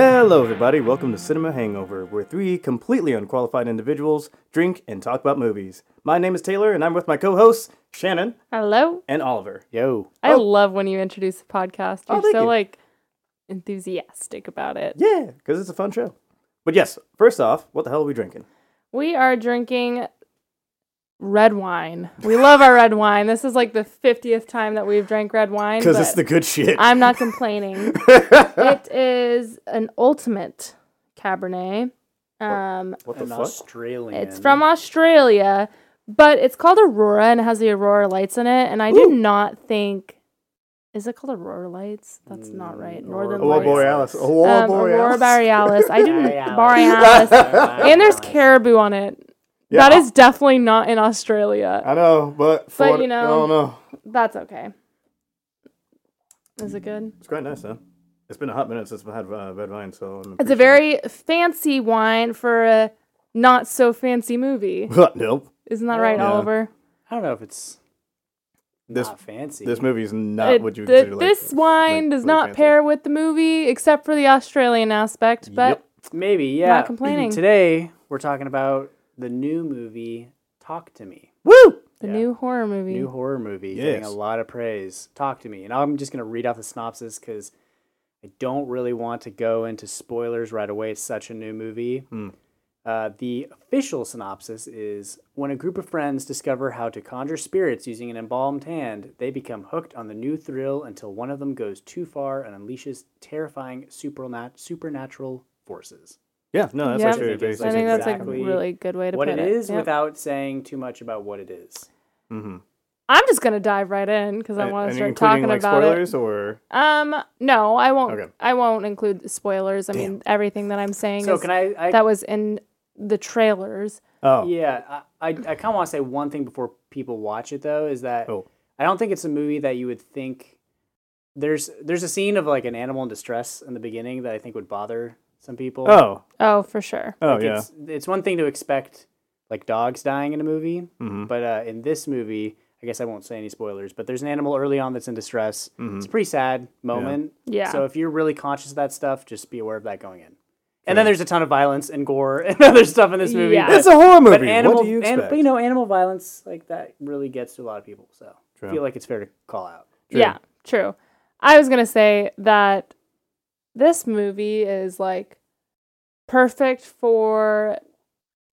Hello, everybody. Welcome to Cinema Hangover, where three completely unqualified individuals drink and talk about movies. My name is Taylor, and I'm with my co hosts, Shannon Hello. and Oliver. Yo. I Oh. love when you introduce the podcast. Oh, You're thank so you. like enthusiastic about it. Yeah, because it's a fun show. But yes, first off, what the hell are we drinking? We are drinking red wine. We love our red wine. This is like the 50th time that we've drank red wine. Because it's the good shit. I'm not complaining. it is an ultimate Cabernet. Um, what the fuck? Australian. it's from Australia, but it's called Aurora and it has the Aurora lights in it. And I Ooh. do not think. Is it called Aurora Lights? That's not right. Mm, Northern Aurora Lights. Borealis. Aurora um, Aurora Borealis. Borealis. I didn't Borealis. Borealis. and there's caribou on it. Yeah, that I- is definitely not in Australia. I know, but for But, what- you know- I don't know. That's okay. Is it good? It's quite nice, though. It's been a hot minute since I've had uh, red wine, so I'm It's a very fancy wine for a not so fancy movie. nope. Isn't that right, Yeah. Oliver? I don't know if it's This not fancy. this movie is not It- what you would th- consider like, this wine like, does really not fancy. pair with the movie except for the Australian aspect, but Yep. Maybe, yeah. Not complaining. Today, we're talking about the new movie, Talk to Me. Woo! the Yeah. new horror movie. New horror movie. Getting a lot of praise. Talk to Me. And I'm just going to read off the synopsis because I don't really want to go into spoilers right away. It's such a new movie. Hmm. Uh, the official synopsis is when a group of friends discover how to conjure spirits using an embalmed hand, they become hooked on the new thrill until one of them goes too far and unleashes terrifying supernat- supernatural forces. Yeah, no, that's Yep. actually I think very I like think that's exactly a really good way to put it. what put it is Yep. without saying too much about what it is. mm-hmm. I'm just gonna dive right in because I want to start talking like about spoilers or it. Um, no, I won't. Okay. I won't include spoilers. I mean, everything that I'm saying So is can I? I that was in the trailers. oh Yeah, I, I, I kind of want to say one thing before people watch it though is that Oh. I don't think it's a movie that you would think. There's there's a scene of like an animal in distress in the beginning that I think would bother some people. oh Oh, for sure. oh Like, yeah It's, it's one thing to expect like dogs dying in a movie, mm-hmm. but uh, in this movie, I guess I won't say any spoilers. But there's an animal early on that's in distress. Mhm. It's a pretty sad moment. Yeah. So if you're really conscious of that stuff, just be aware of that going in. And then there's a ton of violence and gore and other stuff in this movie. Yeah. but- it's a horror movie. but animal, what do you an- but you know, animal violence like that really gets to a lot of people. So True. I feel like it's fair to call out. True. Yeah, true. I was gonna say that this movie is like perfect for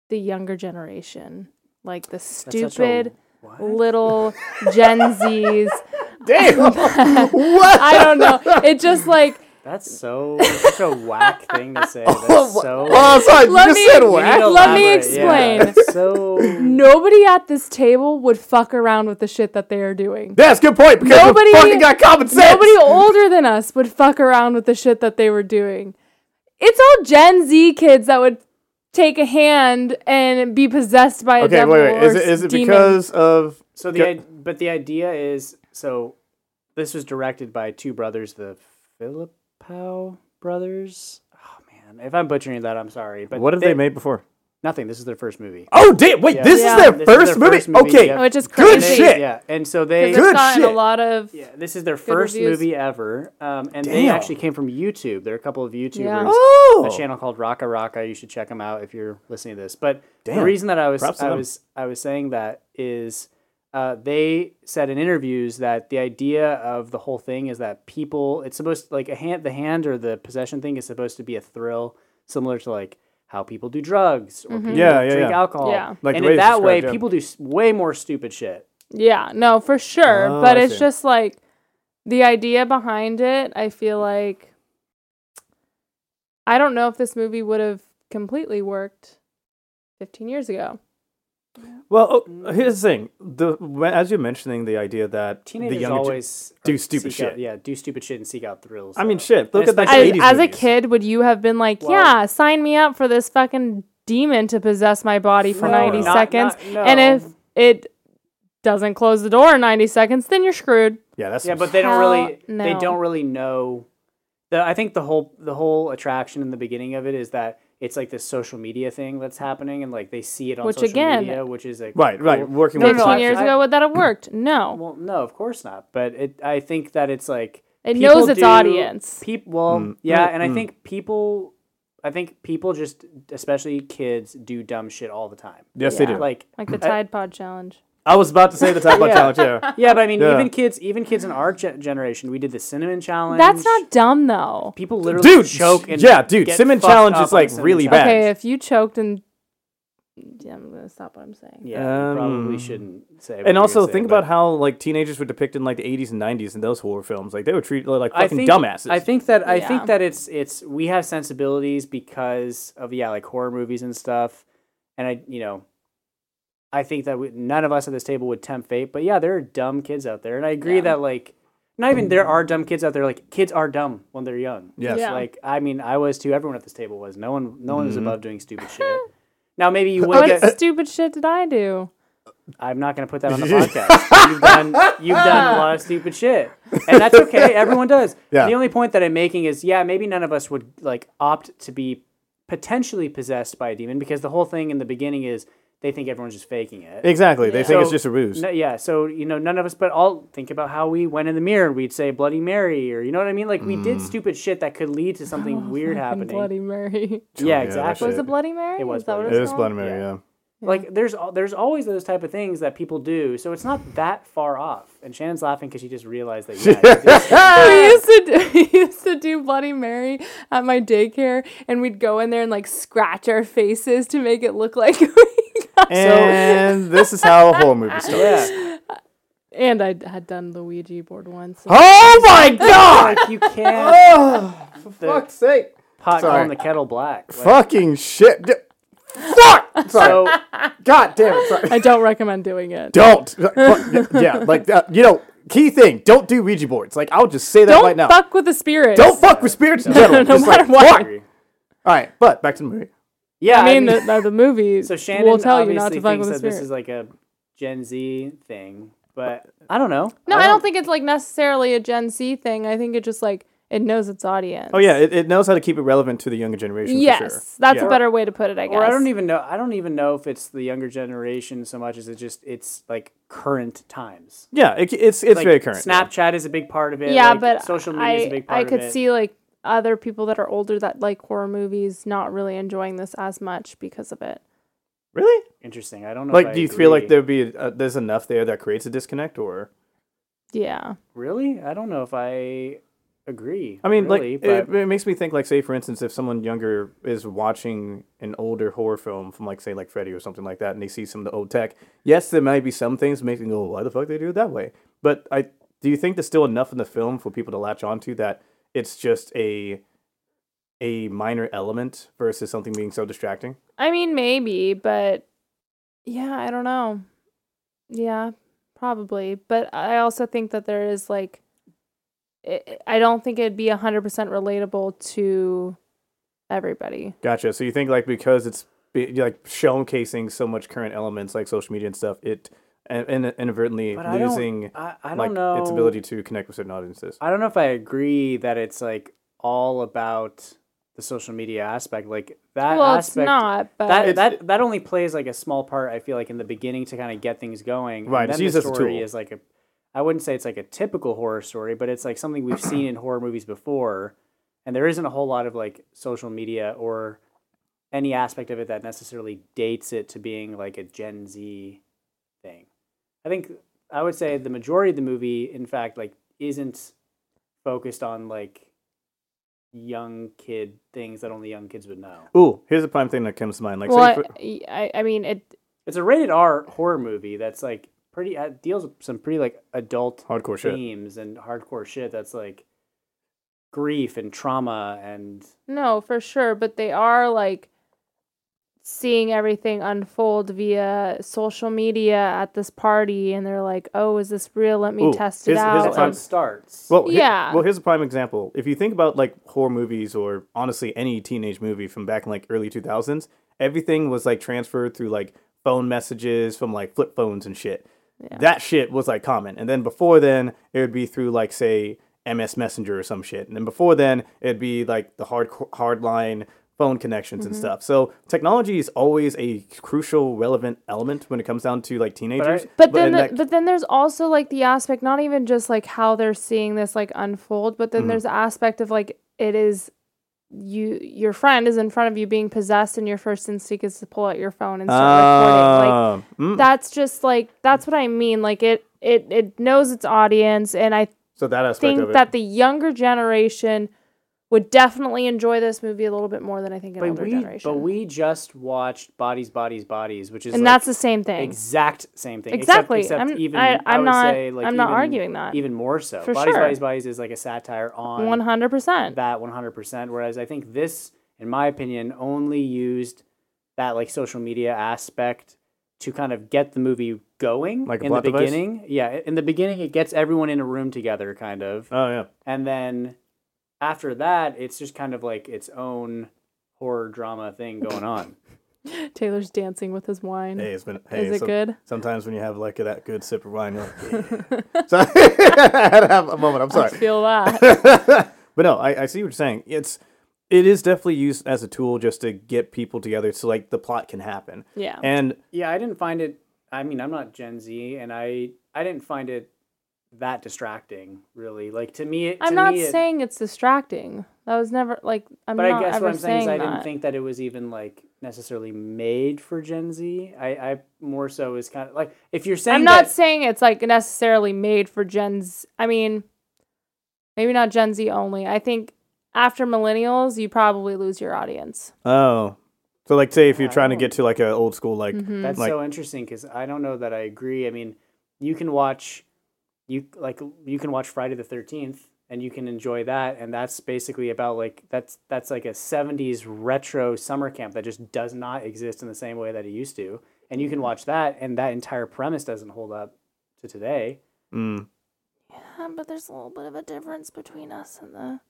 the younger generation, like the such a- stupid little Gen Zs. Damn. I don't know. It just like That's so such a whack thing to say. That's so. Oh, sorry. You Let just me- said you You whack. Let me elaborate. Yeah, explain. so. nobody at this table would fuck around with the shit that they are doing. That's a good point because Nobody- fucking got common sense. Nobody older than us would fuck around with the shit that they were doing. It's all Gen Z kids that would take a hand and be possessed by a Okay, devil wait, wait. Is it is it demon. because of So the Go- but the idea is so this was directed by two brothers, the Philippou brothers. Oh man, if I'm butchering that, I'm sorry. But what have they made before? Nothing. This is their first movie. Oh, damn! Wait, Yeah. this Yeah. is their This is first their movie. first movie, Okay, yeah. Which is Good shit. Yeah, and so they. Because Good shit. a lot of Yeah, this is their first reviews. movie ever, um, and they actually came from YouTube. There are a couple of YouTubers. Yeah. Oh, a channel called RackaRacka. You should check them out if you're listening to this. But Damn. the reason that I was Props I was I was saying that is uh, they said in interviews that the idea of the whole thing is that people it's supposed like a hand the hand or the possession thing is supposed to be a thrill similar to like how people do drugs or people Yeah, yeah, drink yeah. alcohol. Yeah. Like and in that way, yeah. people do way more stupid shit. Yeah, no, for sure. Oh, but I it's see. just like the idea behind it, I feel like I don't know if this movie would have completely worked 15 years ago. Well, oh, mm. here's the thing. The when, as you're mentioning the idea that Teenagers the younger gen- always do stupid seek out- shit. yeah, do stupid shit and seek out thrills. I mean, shit. Look And at that especially- As, as a kid, would you have been like, Well- yeah, sign me up for this fucking demon to possess my body for No, 90 not- seconds? not- And no. if it doesn't close the door in 90 seconds, then you're screwed. Yeah, that's yeah, but they don't Hell really they don't really know. The, I think the whole the whole attraction in the beginning of it is that it's like this social media thing that's happening, and like they see it on Which, social again- media, which is like right, right. Working No, with 15 years I- ago, would that have worked? No. Well, no, of course not. But it, I think that it's like It knows its do- audience. People, well, Mm, yeah, mm, and I mm. think people, I think people just, especially kids, do dumb shit all the time. Yes, they do. Like, Like the Tide Pod challenge. I was about to say the Tide Pod Yeah. challenge. Yeah. yeah, but I mean, Yeah. even kids, even kids in our ge- generation, we did the cinnamon challenge. That's not dumb though. People literally Dude, choke and yeah, dude, get cinnamon fucked challenge up is, on like, cinnamon really challenge. bad. Okay, if you choked and yeah, I'm gonna stop what I'm saying. Yeah, you probably Um, shouldn't say. what And you're also gonna say, think but- about how like teenagers were depicted in like the 80s and 90s in those horror films. Like they were treated like I fucking think, dumbasses. I think that I Yeah. think that it's it's we have sensibilities because of yeah like horror movies and stuff, and I you know, I think that we, none of us at this table would tempt fate, but yeah, there are dumb kids out there, and I agree Yeah. that like not even there are dumb kids out there. Like kids are dumb when they're young. Yes. Yeah. Like I mean, I was too. Everyone at this table was. No one no one was Mhm. above doing stupid shit. Now maybe you wouldn't What get. stupid shit did I do? I'm not going to put that on the podcast. You've done you've done a lot of stupid shit, and that's okay. Everyone does. Yeah. The only point that I'm making is, yeah, maybe none of us would like opt to be potentially possessed by a demon because the whole thing in the beginning is they think everyone's just faking it. exactly. They Yeah. think it's just a ruse. No, yeah, so you know, none of us, but all think about how we went in the mirror and we'd say Bloody Mary, or you know what I mean? Like we Mm. did stupid shit that could lead to something weird happening. Bloody Mary. yeah, Yeah, that exactly. Was shit. it Bloody Mary? It was Is that what Bloody it it's is called? Blood Mary. Yeah. Yeah. Like there's there's always those type of things that people do, so it's not that far off. And Shannon's laughing because she just realized that yeah, we used to do, we used to do Bloody Mary at my daycare, and we'd go in there and like scratch our faces to make it look like we got. And this is how a horror movie starts. yeah. and I had done the Ouija board once. Oh my god! like you can't oh, for The- fuck's sake! pot Sorry. calling the kettle black. Like, Fucking shit! D- Fuck! Sorry. so God damn it! Sorry. I don't recommend doing it. Don't. Yeah, like uh, you know, key thing. Don't do Ouija boards. Like I'll just say that Don't right now. fuck with the spirits. Don't fuck with spirits in general. no Just, like, matter what. fuck. All right, but back to the movie. Yeah, I mean, the, the, the movie so Shannon will tell you not to fuck with the that this is like a Gen Z thing, but I don't know. no, I don't think it's like necessarily a Gen Z thing. I think it just like it knows its audience. Oh yeah, it, it knows how to keep it relevant to the younger generation. yes, for sure. that's Yeah. a better way to put it. I guess. Or I don't even know. I don't even know if it's the younger generation so much as it just it's like current times. Yeah, it, it's it's like very current. yeah. Snapchat is a big part of it. yeah, like, but social media is a I big part I of could see like other people that are older that like horror movies not really enjoying this as much because of it. Really? Interesting. I don't know. if Like, I do you feel like there'd be uh, there's enough there that creates a disconnect, or Yeah. really? I don't know if I agree. I mean, really, like but it, it makes me think, like, say for instance, if someone younger is watching an older horror film from, like, say, like Freddy or something like that, and they see some of the old tech, yes, there might be some things that make them go, why the fuck they do it that way? But I do you think there's still enough in the film for people to latch onto that it's just a a minor element versus something being so distracting? I mean, maybe, but yeah, I don't know. Yeah, probably. But I also think that there is like, I I don't think it'd be 100% relatable to everybody. Gotcha. So you think like because it's be, like showcasing so much current elements like social media and stuff, it and, and inadvertently But I don't- losing I, I don't like know its ability to connect with certain audiences. I don't know if I agree that it's like all about the social media aspect. Like that well, it's aspect. not, but That, It's- that that only plays like a small part. I feel like in the beginning to kind of get things going. and Right, it's then used the as a story tool. is like a. I wouldn't say it's like a typical horror story, but it's like something we've seen in horror movies before, and there isn't a whole lot of like social media or any aspect of it that necessarily dates it to being like a Gen Z thing. I think I would say the majority of the movie, in fact, like isn't focused on like young kid things that only young kids would know. Ooh, here's a prime thing that comes to mind. Like, well, say I, I, I mean, it. It's a rated R horror movie that's like pretty uh, deals with some pretty like adult hardcore shit. themes and hardcore shit that's like grief and trauma and No, for sure, but they are like seeing everything unfold via social media at this party, and they're like, "Oh, is this real? Let me Ooh, test it here's- here's out." a that's how prime- it starts. Well, he- Yeah. well, here's a prime example. If you think about like horror movies or honestly any teenage movie from back in like early 2000s, everything was like transferred through like phone messages from like flip phones and shit. Yeah. That shit was like common. And then before then, it would be through like say MSN Messenger or some shit. And then before then, it'd be like the hard hardline phone connections Mm-hmm. and stuff. So technology is always a crucial, relevant element when it comes down to like teenagers. But then, the, that- but then there's also like the aspect, not even just like how they're seeing this like unfold, but Mm-hmm. then there's the aspect of like it is you, your friend is in front of you being possessed, and your first instinct is to pull out your phone and start recording. Like Ah, mm. that's just like that's what I mean. Like it, it, it knows its audience, and I so that aspect think of it. that the younger generation would definitely enjoy this movie a little bit more than I think an But older we, generation. but we just watched Bodies, Bodies, Bodies, which is and like that's the same thing. exact same thing. Exactly. Except, except I'm- even I- I, I'm would not- say, like, I'm not even- arguing that. Even more so. For Bodies, sure. Bodies, Bodies is like a satire on One hundred percent. that 100%. Whereas I think this, in my opinion, only used that like social media aspect to kind of get the movie going Like a in the plot device? beginning. Yeah, in the beginning, it gets everyone in a room together, kind of. oh yeah. And then after that, it's just kind of like its own horror drama thing going on. Taylor's dancing with his wine. Hey, it's been. Hey, Is it some- good? Sometimes when you have like that good sip of wine, you're like, yeah. so, I had to have a moment. I'm sorry. I sorry. feel that. but no, I, I see what you're saying. It's it is definitely used as a tool just to get people together so like the plot can happen. Yeah. And Yeah, I didn't find it. I mean, I'm not Gen Z, and I I didn't find it that distracting, really. Like to me, it, I'm to not me it- saying it's distracting. That was never like I'm but not I guess ever what I'm saying is saying I didn't that. think that it was even like necessarily made for Gen Z. I, I more so is kind of like if you're saying I'm not that, saying it's like necessarily made for Gen Z. I mean, maybe not Gen Z only. I think after millennials, you probably lose your audience. oh, so like say if you're trying to get to like an old school like Mhm. That's Like- so interesting because I don't know that I agree. I mean, you can watch, you like you can watch Friday the Thirteenth, and you can enjoy that, and that's basically about like that's that's like a '70s retro summer camp that just does not exist in the same way that it used to, and you can watch that, and that entire premise doesn't hold up to today. mm, Yeah, but there's a little bit of a difference between us and the.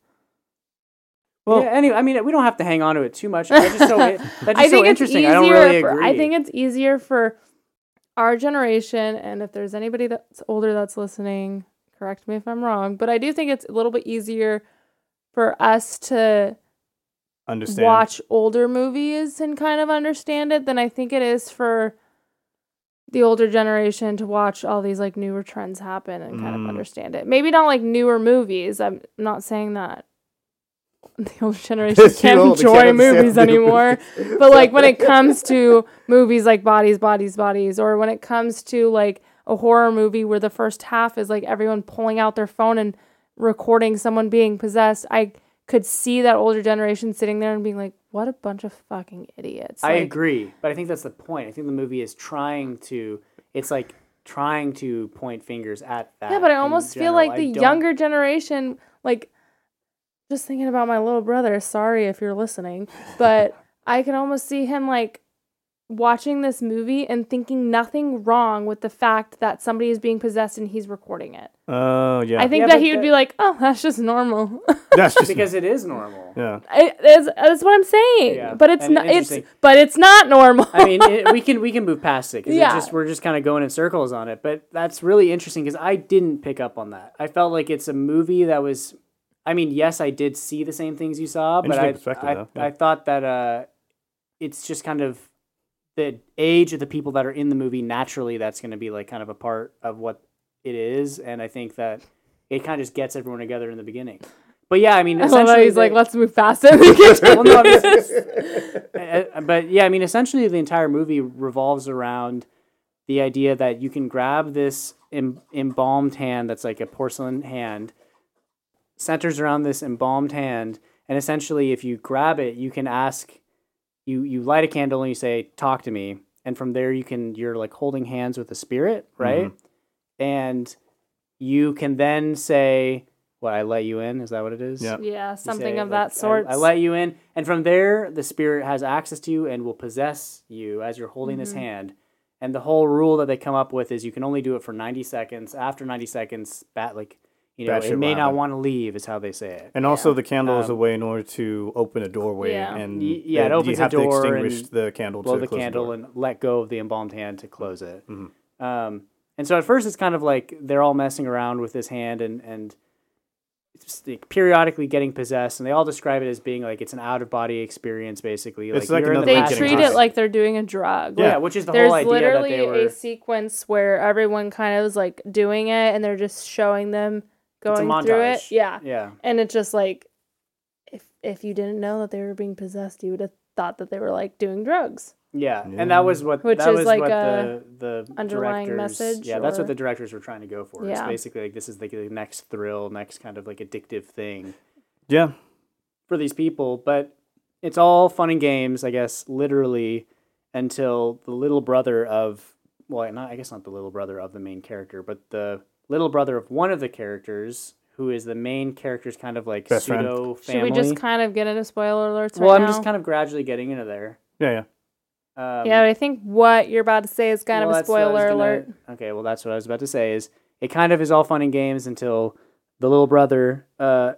Well- yeah, anyway, I mean, we don't have to hang on to it too much. I just so it, that's I just so think it's interesting. easier. I don't really for. I think it's easier for our generation, and if there's anybody that's older that's listening, correct me if I'm wrong, but I do think it's a little bit easier for us to understand. watch older movies and kind of understand it than I think it is for the older generation to watch all these like newer trends happen and kind of Mm. understand it. Maybe not like newer movies. I'm not saying that the older generation Too can't old to enjoy can't movies anymore. movies. but like when it comes to movies like Bodies, Bodies, Bodies, or when it comes to like a horror movie where the first half is like everyone pulling out their phone and recording someone being possessed, I could see that older generation sitting there and being like, "What a bunch of fucking idiots!" I agree, but I think that's the point. I think the movie is trying to. It's like trying to point fingers at that. Yeah, but I almost feel like I the don't- younger generation, like, just thinking about my little brother. Sorry if you're listening, but I can almost see him like watching this movie and thinking nothing wrong with the fact that somebody is being possessed and he's recording it. Oh yeah. I think Yeah, that but he would that- be like, "Oh, that's just normal." that's just because it is normal. yeah. I, that's, that's what I'm saying. Yeah, But it's and not. It's interesting. but it's not normal. I mean, it, we can we can move past it because Yeah. just we're just kind of going in circles on it. But that's really interesting because I didn't pick up on that. I felt like it's a movie that was. I mean, yes, I did see the same things you saw, but I I, yeah. I thought that uh, it's just kind of the age of the people that are in the movie. Naturally, that's going to be like kind of a part of what it is, and I think that it kind of just gets everyone together in the beginning. But yeah, I mean, I love how essentially, he's like, "Let's move fast and we get to well, no, I uh, but yeah, I mean, essentially, the entire movie revolves around the idea that you can grab this em- embalmed hand that's like a porcelain hand, centers around this embalmed hand, and essentially, if you grab it, you can ask, you you light a candle and you say, "Talk to me," and from there, you can you're like holding hands with a spirit, right? And you can then say, "What I let you in?" Is that what it is? Yeah. yeah, something say, of like, that sort." I, I let you in, and from there, the spirit has access to you and will possess you as you're holding this Mm-hmm. hand. And the whole rule that they come up with is you can only do it for 90 seconds. After 90 seconds, bat like you know, Bad it may will not happen. want to leave, is how they say it. And also, the candle is a Um, way in order to open a doorway, Yeah. and Y- yeah, it you opens a have to door extinguish and the candle Blow to the close candle door. and let go of the embalmed hand to close it. Mhm. Um, and so at first, it's kind of like they're all messing around with this hand, and and s- like, periodically getting possessed, and they all describe it as being like it's an out of body experience, basically. It's like, like you're in the another They way of past getting treat high. it like they're doing a drug. yeah, Like, which is the there's whole idea that literally they were. a sequence where everyone kind of is like doing it and they're just showing them it's a going through it. Yeah. yeah, And it's just like if if you didn't know that they were being possessed, you would have thought that they were like doing drugs. yeah, and that was what Which that is was like what a the the underlying message, Yeah, that's what the directors were trying to go for. It's Yeah. basically like this is like the next thrill, next kind of like addictive thing. Yeah. for these people, but it's all fun and games, I guess, literally until the little brother of well, not I guess not the little brother of the main character, but the little brother of one of the characters who is the main character's kind of like Best friend. pseudo Should family. we just kind of get into spoiler alerts well, right I'm now? just kind of gradually getting into there. Yeah. Yeah. Um, yeah, but I think what you're about to say is kind well, of a that's what I was spoiler gonna- alert. Okay, well, that's what I was about to say. Is it kind of is all fun and games until the little brother uh,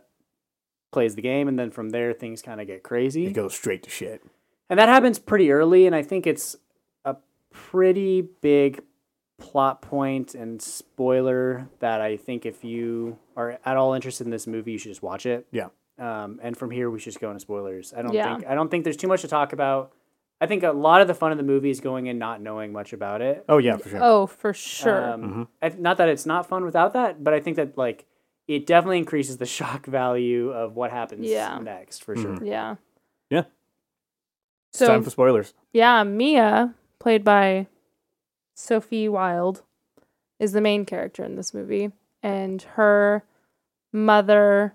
plays the game, and then from there things kind of get crazy. It goes straight to shit. And that happens pretty early, and I think it's a pretty big plot point and spoiler that I think if you are at all interested in this movie, you should just watch it. Yeah. Um, and from here, we should just go into spoilers. I don't Yeah. think I don't think there's too much to talk about. I think a lot of the fun of the movie is going in not knowing much about it. Oh yeah, for sure. Oh, for sure. Um, I, not that it's not fun without that, but I think that like it definitely increases the shock value of what happens Yeah. next for sure. yeah. Yeah. It's So time for spoilers. yeah, Mia, played by Sophie Wilde, is the main character in this movie, and her mother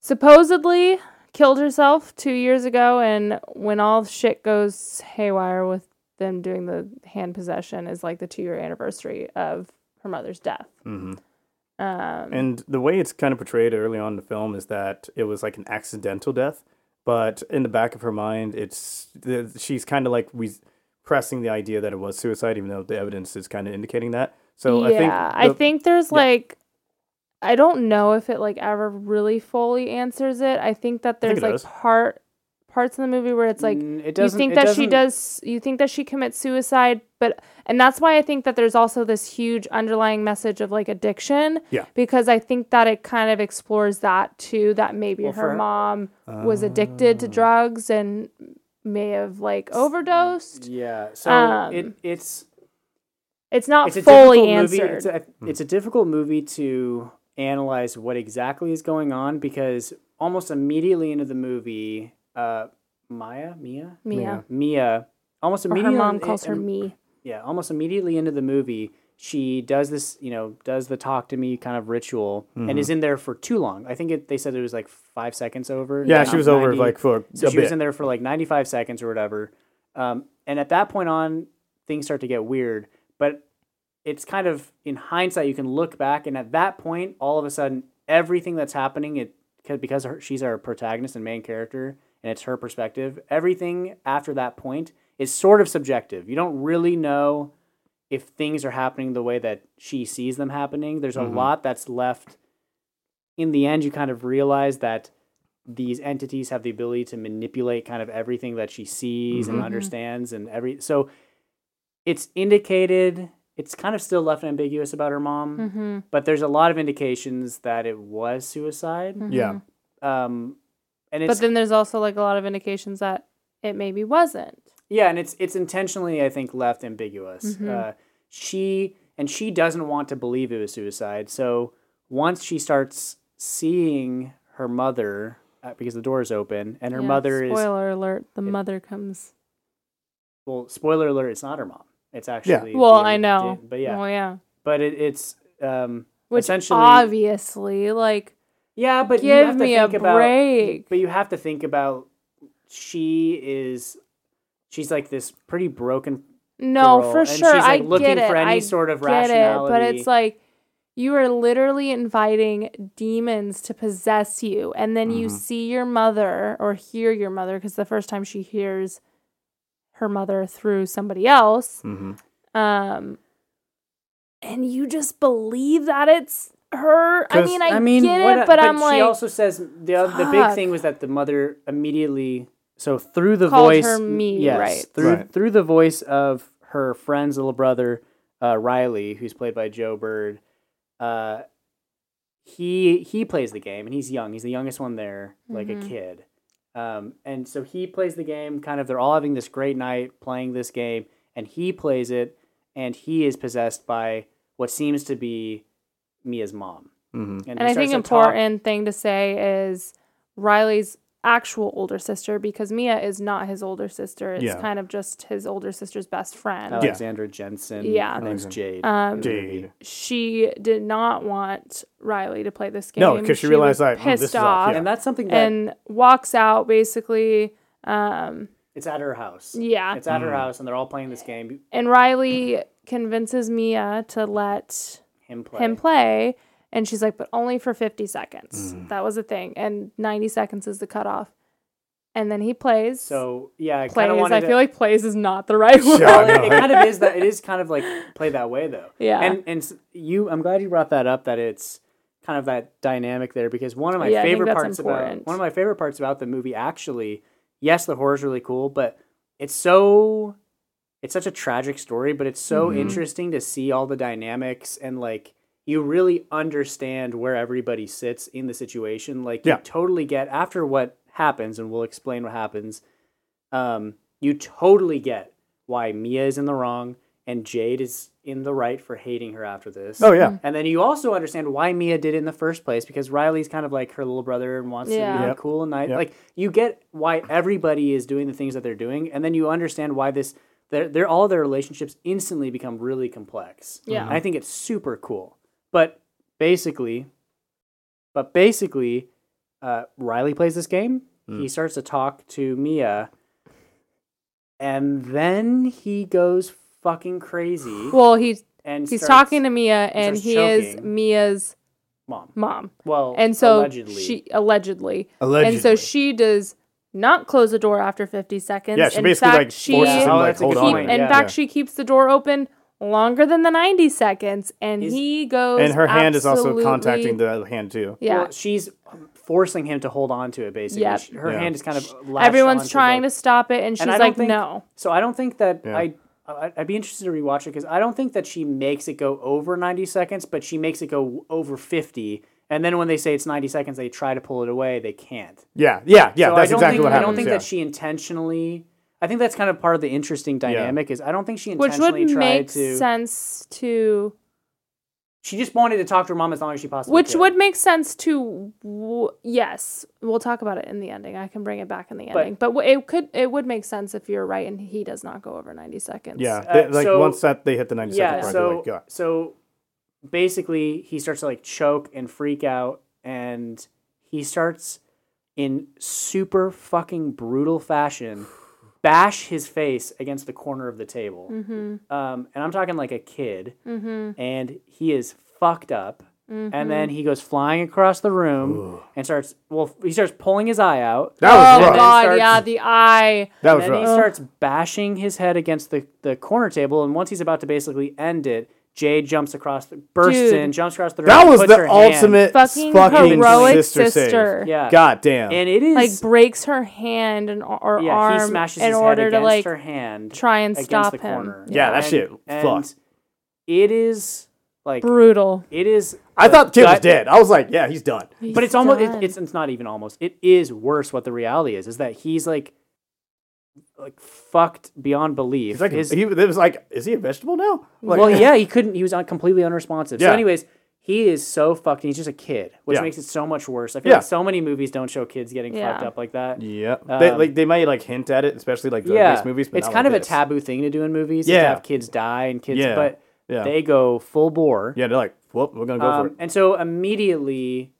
supposedly killed herself two years ago. And when all shit goes haywire with them doing the hand possession, is like the two year anniversary of her mother's death. hmm Um, And the way it's kind of portrayed early on in the film is that it was like an accidental death, but in the back of her mind, it's she's kind of like we pressing the idea that it was suicide, even though the evidence is kind of indicating that. So I think yeah, I think there's yeah. like I don't know if it like ever really fully answers it. I think that I think there's like does. part parts in the movie where it's like Mm, it you think it that she doesn't- does you think that she commits suicide, but and that's why I think that there's also this huge underlying message of like addiction. Yeah. Because I think that it kind of explores that too, that maybe Well, her her- mom was addicted Ah. to drugs and may have like overdosed. Yeah. So Um, it, it's It's not it's fully difficult movie. answered. It's a, it's a difficult movie to analyze what exactly is going on because almost immediately into the movie, uh, Maya, Mia, Mia. Mia, almost Or her mom calls her im- me. Yeah, almost immediately into the movie, she does this, you know, does the talk to me kind of ritual and is in there for too long. I think it, they said it was like five seconds over. yeah, she was over like for So she bit. was in there for like 95 seconds or whatever. Um, and at that point on, things start to get weird. But it's kind of in hindsight, you can look back, and at that point, all of a sudden, everything that's happening, it because her, she's our protagonist and main character, and it's her perspective. Everything after that point is sort of subjective. You don't really know if things are happening the way that she sees them happening. There's a lot that's left. In the end, you kind of realize that these entities have the ability to manipulate kind of everything that she sees and understands and every so it's indicated it's kind of still left ambiguous about her mom Mm-hmm. but there's a lot of indications that it was suicide yeah, um and But then there's also like a lot of indications that it maybe wasn't. Yeah and it's it's intentionally i think left ambiguous Mm-hmm. uh she and she doesn't want to believe it was suicide so once she starts seeing her mother uh, because the door is open and her Yeah, mother is Spoiler alert: the mother comes. well spoiler alert it's not her mom it's actually yeah. Well, I know. the- but yeah Well, yeah. but it, it's um Which essentially obviously, like, yeah but you give have to me a think about break. but you have to think about she is she's like this pretty broken no, girl, for sure. she's, like, I looking get it. for any I sort of get it, but it's like you are literally inviting demons to possess you, and then you Mm-hmm. see your mother or hear your mother because the first time she hears her mother through somebody else, hmm um, and you just believe that it's her. I mean, I, I mean, get it, but, I'm she like, She also says the the big thing was that the mother immediately so through the Called voice her me, yes, right. through Right. through the voice of her friend's little brother uh, Riley, who's played by Joe Bird. Uh, he he plays the game and he's young. He's the youngest one there, like Mm-hmm. a kid. Um, and so he plays the game. Kind of, they're all having this great night playing this game, and he plays it, and he is possessed by what seems to be Mia's mom. Mm-hmm. And he I think to important thing to say is Riley's actual older sister because Mia is not his older sister. It's Yeah. kind of just his older sister's best friend. Talk, Alexandra Jensen. Yeah. her name's Jade. Um, Jade. she did not want Riley to play this game. No, because she was realized, like, mm, pissed this is off, off yeah. and that's something that and walks out basically. Um, it's at her house. yeah, It's at her Mm. house, and they're all playing this game. and Riley convinces Mia to let Him play. him play, and she's like, but only for fifty seconds. Mm. That was a thing, and ninety seconds is the cutoff. And then he plays. So yeah, I plays. wanted. I to, feel like plays is not the right word. Yeah. well, it, I it know. kind of is that. It is kind of like play that way though. Yeah. And and you, I'm glad you brought that up. That it's kind of that dynamic there because one of my Yeah, favorite parts important. about one of my favorite parts about the movie actually, yes, the horror's really cool, but it's so it's such a tragic story, but it's so Mhm. interesting to see all the dynamics and like you really understand where everybody sits in the situation. Like you Yeah. totally get after what happens, and we'll explain what happens. Um, you totally get why Mia is in the wrong and Jade is in the right for hating her after this. Oh yeah. And then you also understand why Mia did it in the first place because Riley's kind of like her little brother and wants to Yeah. be Yep. cool and nice. Yep. Like you get why everybody is doing the things that they're doing, and then you understand why this they're, they're all their relationships instantly become really complex. Yeah. And I think it's super cool. But basically, but basically, uh, Riley plays this game. Hmm. He starts to talk to Mia, and then he goes fucking crazy. well, he and he's starts- talking to Mia, and starts he is. Mia's mom. mom, Well, and so allegedly, she allegedly, Allegedly. and so she does not close the door after fifty seconds. Yeah, she in basically fact, like she forces him Oh, like that's a hold good on. point, in yeah. fact she keeps the door open longer than the ninety seconds, and Is- he goes. and her hand is also absolutely- contacting the other hand too. Yeah, Well, she's um, forcing him to hold on to it. Basically, Yep. She- her Yeah. hand is kind of. latched everyone's onto trying the- to stop it, and she's I don't like, think- "No." So I don't think that Yeah. I. I- I'd be interested to rewatch it because I don't think that she makes it go over 90 seconds, but she makes it go over 50. And then when they say it's 90 seconds, they try to pull it away. They can't. Yeah, yeah, yeah. so that's I don't exactly think, what I don't think yeah. that she intentionally. I think that's kind of part of the interesting dynamic. Is I don't think she Which would intentionally tried to make to. sense to She just wanted to talk to her mom as long as she possibly Which could. would make sense to w- yes, we'll talk about it in the ending. I can bring it back in the ending, but, w- it could it would make sense if you're right and he does not go over ninety seconds. yeah, Uh, they- like so- once that they hit the ninety yeah second so they're like, God. so basically he starts to like choke and freak out and he starts in super fucking brutal fashion bash his face against the corner of the table Mm-hmm. um, and i'm talking like a kid Mm-hmm. and he is fucked up mm-hmm. and then he goes flying across the room and starts well he starts pulling his eye out That was oh rough. god, starts- yeah, the eye. That and was then he starts bashing his head against the, the corner table and once he's about to basically end it Jade jumps across, the, bursts Dude. in, jumps across the room. That and was puts her the hand- ultimate Fucking fucking heroic sister, sister. save. Yeah. God damn. and it is Like breaks her hand and or yeah, arm he smashes in his order head to against like her hand try and stop the him. corner. Yeah, that And- shit And fucked. it is like Brutal. it is. I thought the kid was dead. I was like, yeah, he's done. but it's almost it, it's it's not even almost. It is worse. What the reality is is that he's like like fucked beyond belief. He's like, His- he it was like, is he a vegetable now? Like, well, yeah, he couldn't. He was un- completely unresponsive. So, Yeah. anyways, he is so fucked. He's just a kid, which Yeah. makes it so much worse. I feel Yeah. like so many movies don't show kids getting Yeah. fucked up like that. Yeah, they Um, like they might like hint at it, especially like drug-based Yeah, movies. But it's not kind like of this. a taboo thing to do in movies. is to Yeah. have kids die and kids, Yeah. but Yeah, they go full bore. yeah, they're like, well, we're gonna go Um, for it. and so immediately,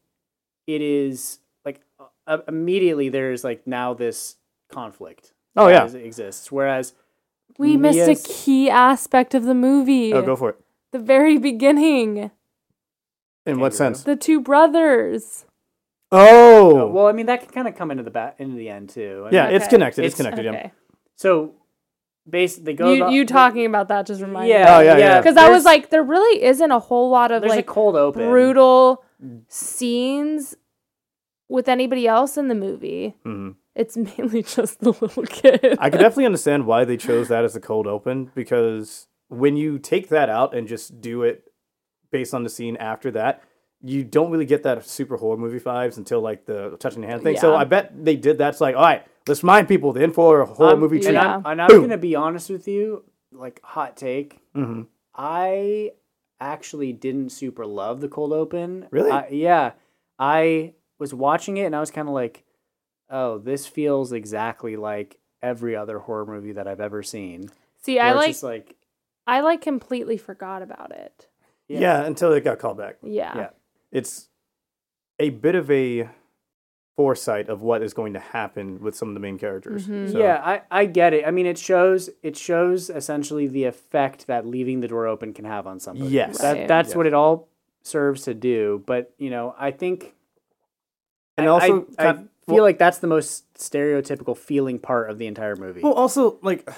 it is like uh, immediately there's like now this conflict. Oh yeah, is- exists. Whereas We missed a key aspect of the movie. oh, go for it. The very beginning. In what sense? The two brothers. Oh, uh, well, I mean that can kind of come into the back into the end too. I yeah, mean, it's Okay. connected. It's, It's- connected. Yeah. Okay. So, basically, they go. You about- you talking about that just reminded me. Yeah, Oh, yeah, yeah. Because I was like, there really isn't a whole lot of like cold open. brutal scenes with anybody else in the movie. Mhm. It's mainly just the little kid. I can definitely understand why they chose that as a cold open because when you take that out and just do it based on the scene after that, you don't really get that super horror movie vibes until like the touching the hand thing. So I bet they did that. It's like, all right, let's remind people the info or a horror I'm- movie and treat. Yeah. I'm, and I'm gonna be honest with you, like hot take. Mhm. I actually didn't super love the cold open. Really? I- yeah, I was watching it and I was kind of like, oh, this feels exactly like every other horror movie that I've ever seen. See, I Where it's like just like I like completely forgot about it. Yeah. Yeah. until it got called back. Yeah. Yeah. It's a bit of a foresight of what is going to happen with some of the main characters. Mhm. So- yeah, I, I get it. I mean, it shows it shows essentially the effect that leaving the door open can have on somebody. Yes. that that's Yes. what it all serves to do. But you know, I think And I- also, I, I kind- feel well- like that's the most stereotypical feeling part of the entire movie. Well, also like,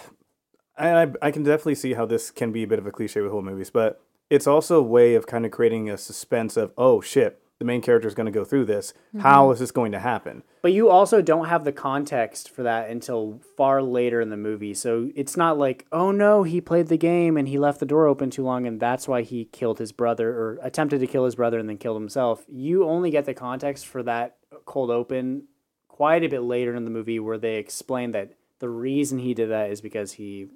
I I- I can definitely see how this can be a bit of a cliche with horror movies, but it's also a way of kind of creating a suspense of oh shit, the main character is going to go through this. Mm-hmm. How is this going to happen? But you also don't have the context for that until far later in the movie. So it's not like, oh no, he played the game and he left the door open too long and that's why he killed his brother or attempted to kill his brother and then killed himself. You only get the context for that cold open quite a bit later in the movie where they explain that the reason he did that is because he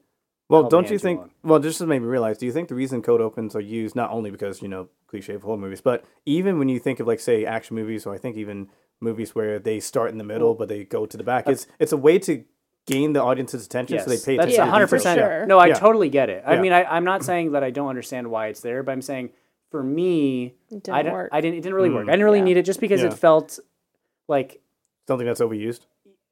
Well, don't you think? long. Well, just to make me realize, do you think the reason cold opens are used not only because you know cliche of horror movies, but even when you think of like say action movies, or I think even movies where they start in the middle but they go to the back, it's it's a way to gain the audience's attention so they pay attention. Yeah, to hundred percent. Sure. No, I Yeah. totally get it. I Yeah. mean, I, I'm not saying that I don't understand why it's there, but I'm saying for me, It didn't I didn't, work. I didn't. It didn't really work. Mm. I didn't really Yeah. need it just because Yeah. it felt like Something that's overused.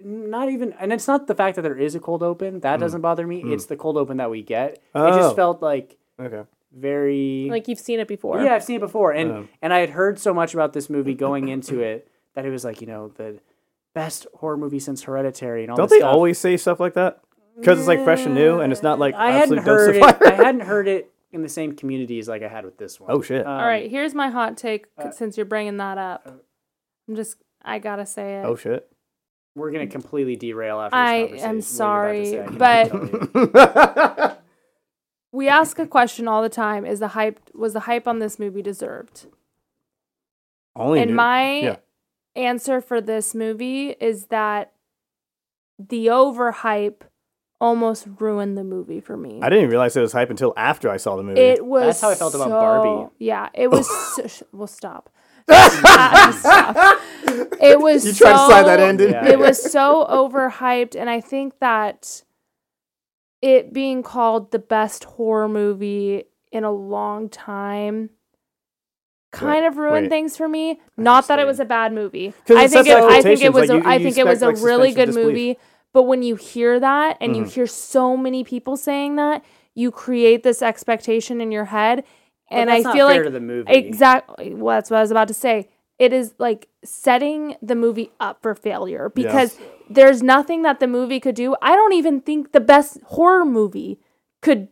not even. And it's not the fact that there is a cold open that doesn't bother me. It's the cold open that we get. It. Oh. just felt like Okay. very Like you've seen it before. yeah. I've seen it before, and Um. and I had heard so much about this movie going into it that it was like you know the best horror movie since Hereditary and all. Don't this they stuff. always say stuff like that? Because it's like fresh and new, and it's not like I hadn't absolute heard dumpster it. fire. I hadn't heard it in the same communities like I had with this one. Oh shit! Um, All right, here's my hot take uh, since you're bringing that up. I'm just I got to say it. oh shit! We're gonna completely derail after I this am conversation. What you're sorry, about to say, I but- We ask a question all the time, is the hype was the hype on this movie deserved? Only and new- my yeah. answer for this movie is that the overhype almost ruined the movie for me. I didn't realize it was hype until after I saw the movie. It was That's how I felt about Barbie. Yeah, it was. so, sh- well, stop. Stop. It was. You tried to slide that so- in, didn't Yeah. It was so overhyped, and I think that it being called the best horror movie in a long time kind of ruined wait. things for me. Not that it was a bad movie. I think it, I think it was like, a, you- I think it was a like, really good disbelief. movie. But when you hear that and you Mhm. hear so many people saying that, you create this expectation in your head. But And that's I not feel fair like to the movie. Exactly. Well, that's what I was about to say. It is like setting the movie up for failure because there's nothing that the movie could do. I don't even think the best horror movie could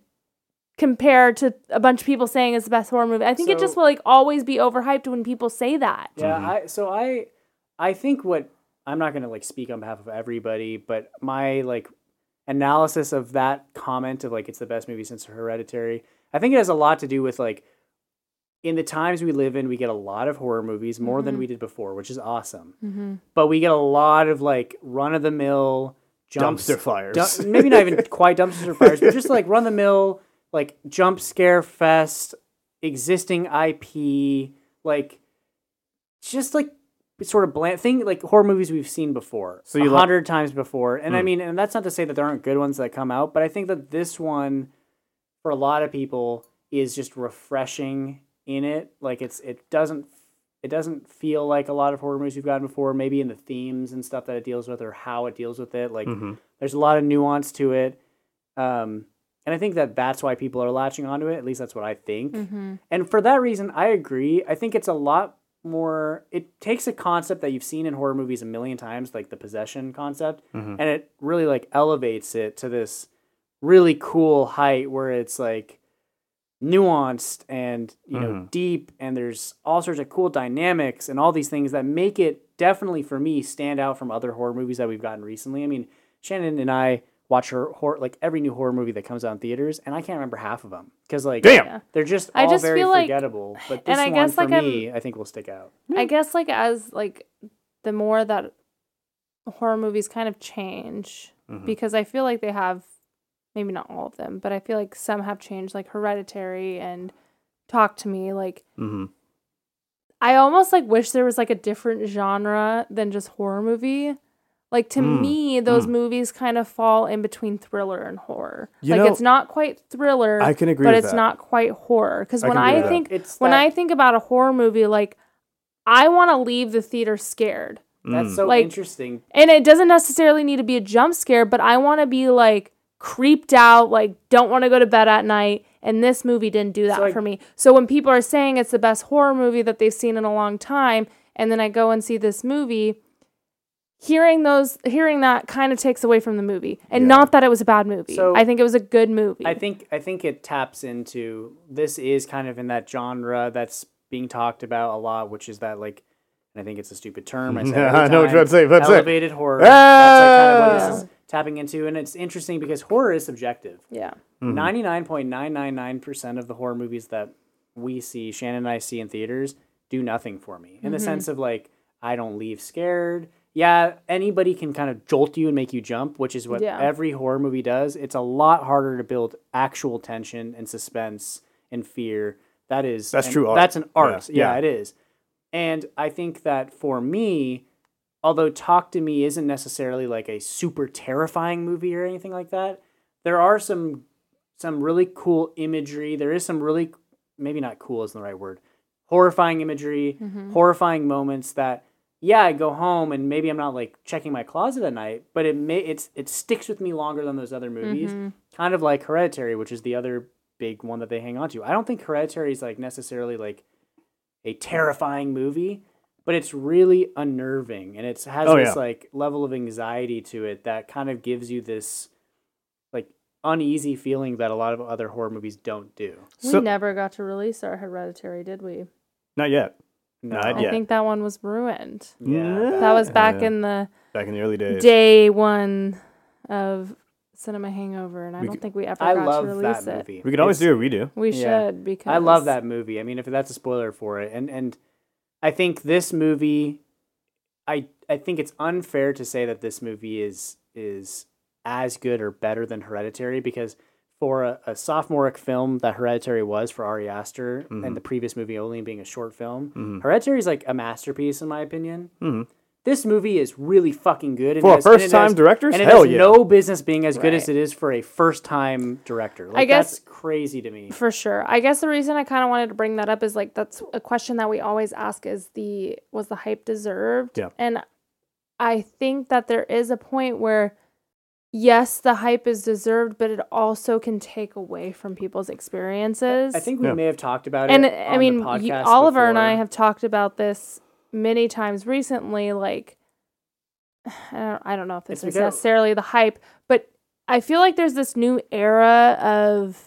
compare to a bunch of people saying it's the best horror movie. I think it just will like always be overhyped when people say that. Yeah, Mhm. I so I I think what I'm not gonna like speak on behalf of everybody, but my like analysis of that comment of like it's the best movie since Hereditary, I think it has a lot to do with like in the times we live in, we get a lot of horror movies more than Mhm. we did before, which is awesome. Mm-hmm. But we get a lot of like run of the mill jumps, dumpster fires. du- maybe not even quite dumpster fires, but just like run the mill, like jump scare fest, existing IP, like just like sort of bland thing, like horror movies we've seen before, So a you li- hundred times before. And I Hmm. mean, and that's not to say that there aren't good ones that come out, but I think that this one, for a lot of people, is just refreshing in it. Like it's it doesn't it doesn't feel like a lot of horror movies we've gotten before, maybe in the themes and stuff that it deals with or how it deals with it. Like Mhm. there's a lot of nuance to it. Um, and I think that that's why people are latching onto it. At least that's what I think. Mm-hmm. And for that reason, I agree. I think it's a lot more. It takes a concept that you've seen in horror movies a million times, like the possession concept, Mhm. and it really like elevates it to this really cool height where it's like nuanced and you know Mhm. deep and there's all sorts of cool dynamics and all these things that make it definitely for me stand out from other horror movies that we've gotten recently. I mean, Shannon and I watch her horror like every new horror movie that comes out in theaters, and I can't remember half of them because like Damn. They're just I just very feel like- forgettable. But and I one guess, for like, I'm- me, I think will stick out. I guess like as like the more that horror movies kind of change Mhm. because I feel like they have maybe not all of them, but I feel like some have changed like Hereditary and Talk to Me like hmm I almost like wish there was like a different genre than just horror movie. Like to Mm, me, those mm. movies kind of fall in between thriller and horror. You like know, it's not quite thriller, I can agree but with it's that. not quite horror. Because when I think It's when that- I think about a horror movie, like I want to leave the theater scared. That's Mm. so Like- interesting. And it doesn't necessarily need to be a jump scare, but I want to be like creeped out, like don't want to go to bed at night. And this movie didn't do that So I- for me. So when people are saying it's the best horror movie that they've seen in a long time, and then I go and see this movie, hearing those, hearing that kind of takes away from the movie. And Yeah. not that it was a bad movie. So- I think it was a good movie. I think I think it taps into this is kind of in that genre that's being talked about a lot, which is that like, and I think it's a stupid term. I, say it every I know what you're about to say, about to say. elevated horror. That's like kind of what Ah! this is tapping into, and it's interesting because horror is subjective. yeah. Mm-hmm. Ninety nine point nine nine nine percent of the horror movies that we see, Shannon and I see in theaters, do nothing for me in the Mm-hmm. sense of like I don't leave scared. Yeah, anybody can kind of jolt you and make you jump, which is what Yeah. every horror movie does. It's a lot harder to build actual tension and suspense and fear. That is That's and true art. That's an art. Yeah, Yeah, yeah. it is. And I think that for me, although Talk to Me isn't necessarily like a super terrifying movie or anything like that, there are some some really cool imagery. There is some really maybe not cool isn't the right word. Horrifying imagery, mm-hmm. horrifying moments that yeah, I go home and maybe I'm not like checking my closet at night, but it may it's it sticks with me longer than those other movies. Mm-hmm. Kind of like Hereditary, which is the other big one that they hang on to. I don't think Hereditary is like necessarily like a terrifying movie, but it's really unnerving and it has Oh, this yeah. like level of anxiety to it that kind of gives you this like uneasy feeling that a lot of other horror movies don't do. So- we never got to release our Hereditary, did we? Not yet. No. Not I think that one was ruined. Yeah. That was back Yeah. in the Back in the early days. day one of Cinema Hangover, and I We don't could- think we ever I got love to that release it. movie. we could always It's- do a redo. We Yeah. should because I love that movie. I mean, if that's a spoiler for it, and and I think this movie, I I think it's unfair to say that this movie is is as good or better than Hereditary because for a, a sophomoric film that Hereditary was for Ari Aster Mm-hmm. and the previous movie only being a short film, Hereditary is like a masterpiece in my opinion. Mhm. This movie is really fucking good. and For a has- and first-time director, and it Hell has yeah. no business being as good as Right. it is for a first-time director. Like, guess- that's crazy to me. for sure. I guess the reason I kind of wanted to bring that up is like that's a question that we always ask: is the was the hype deserved? Yeah. And I think that there is a point where. Yes, the hype is deserved, but it also can take away from people's experiences. I think we Yeah. may have talked about it. and on I mean, the podcast you, Oliver and I before. have talked about this many times recently. Like, I don't, I don't know if this It's is because- necessarily the hype, but I feel like there's this new era of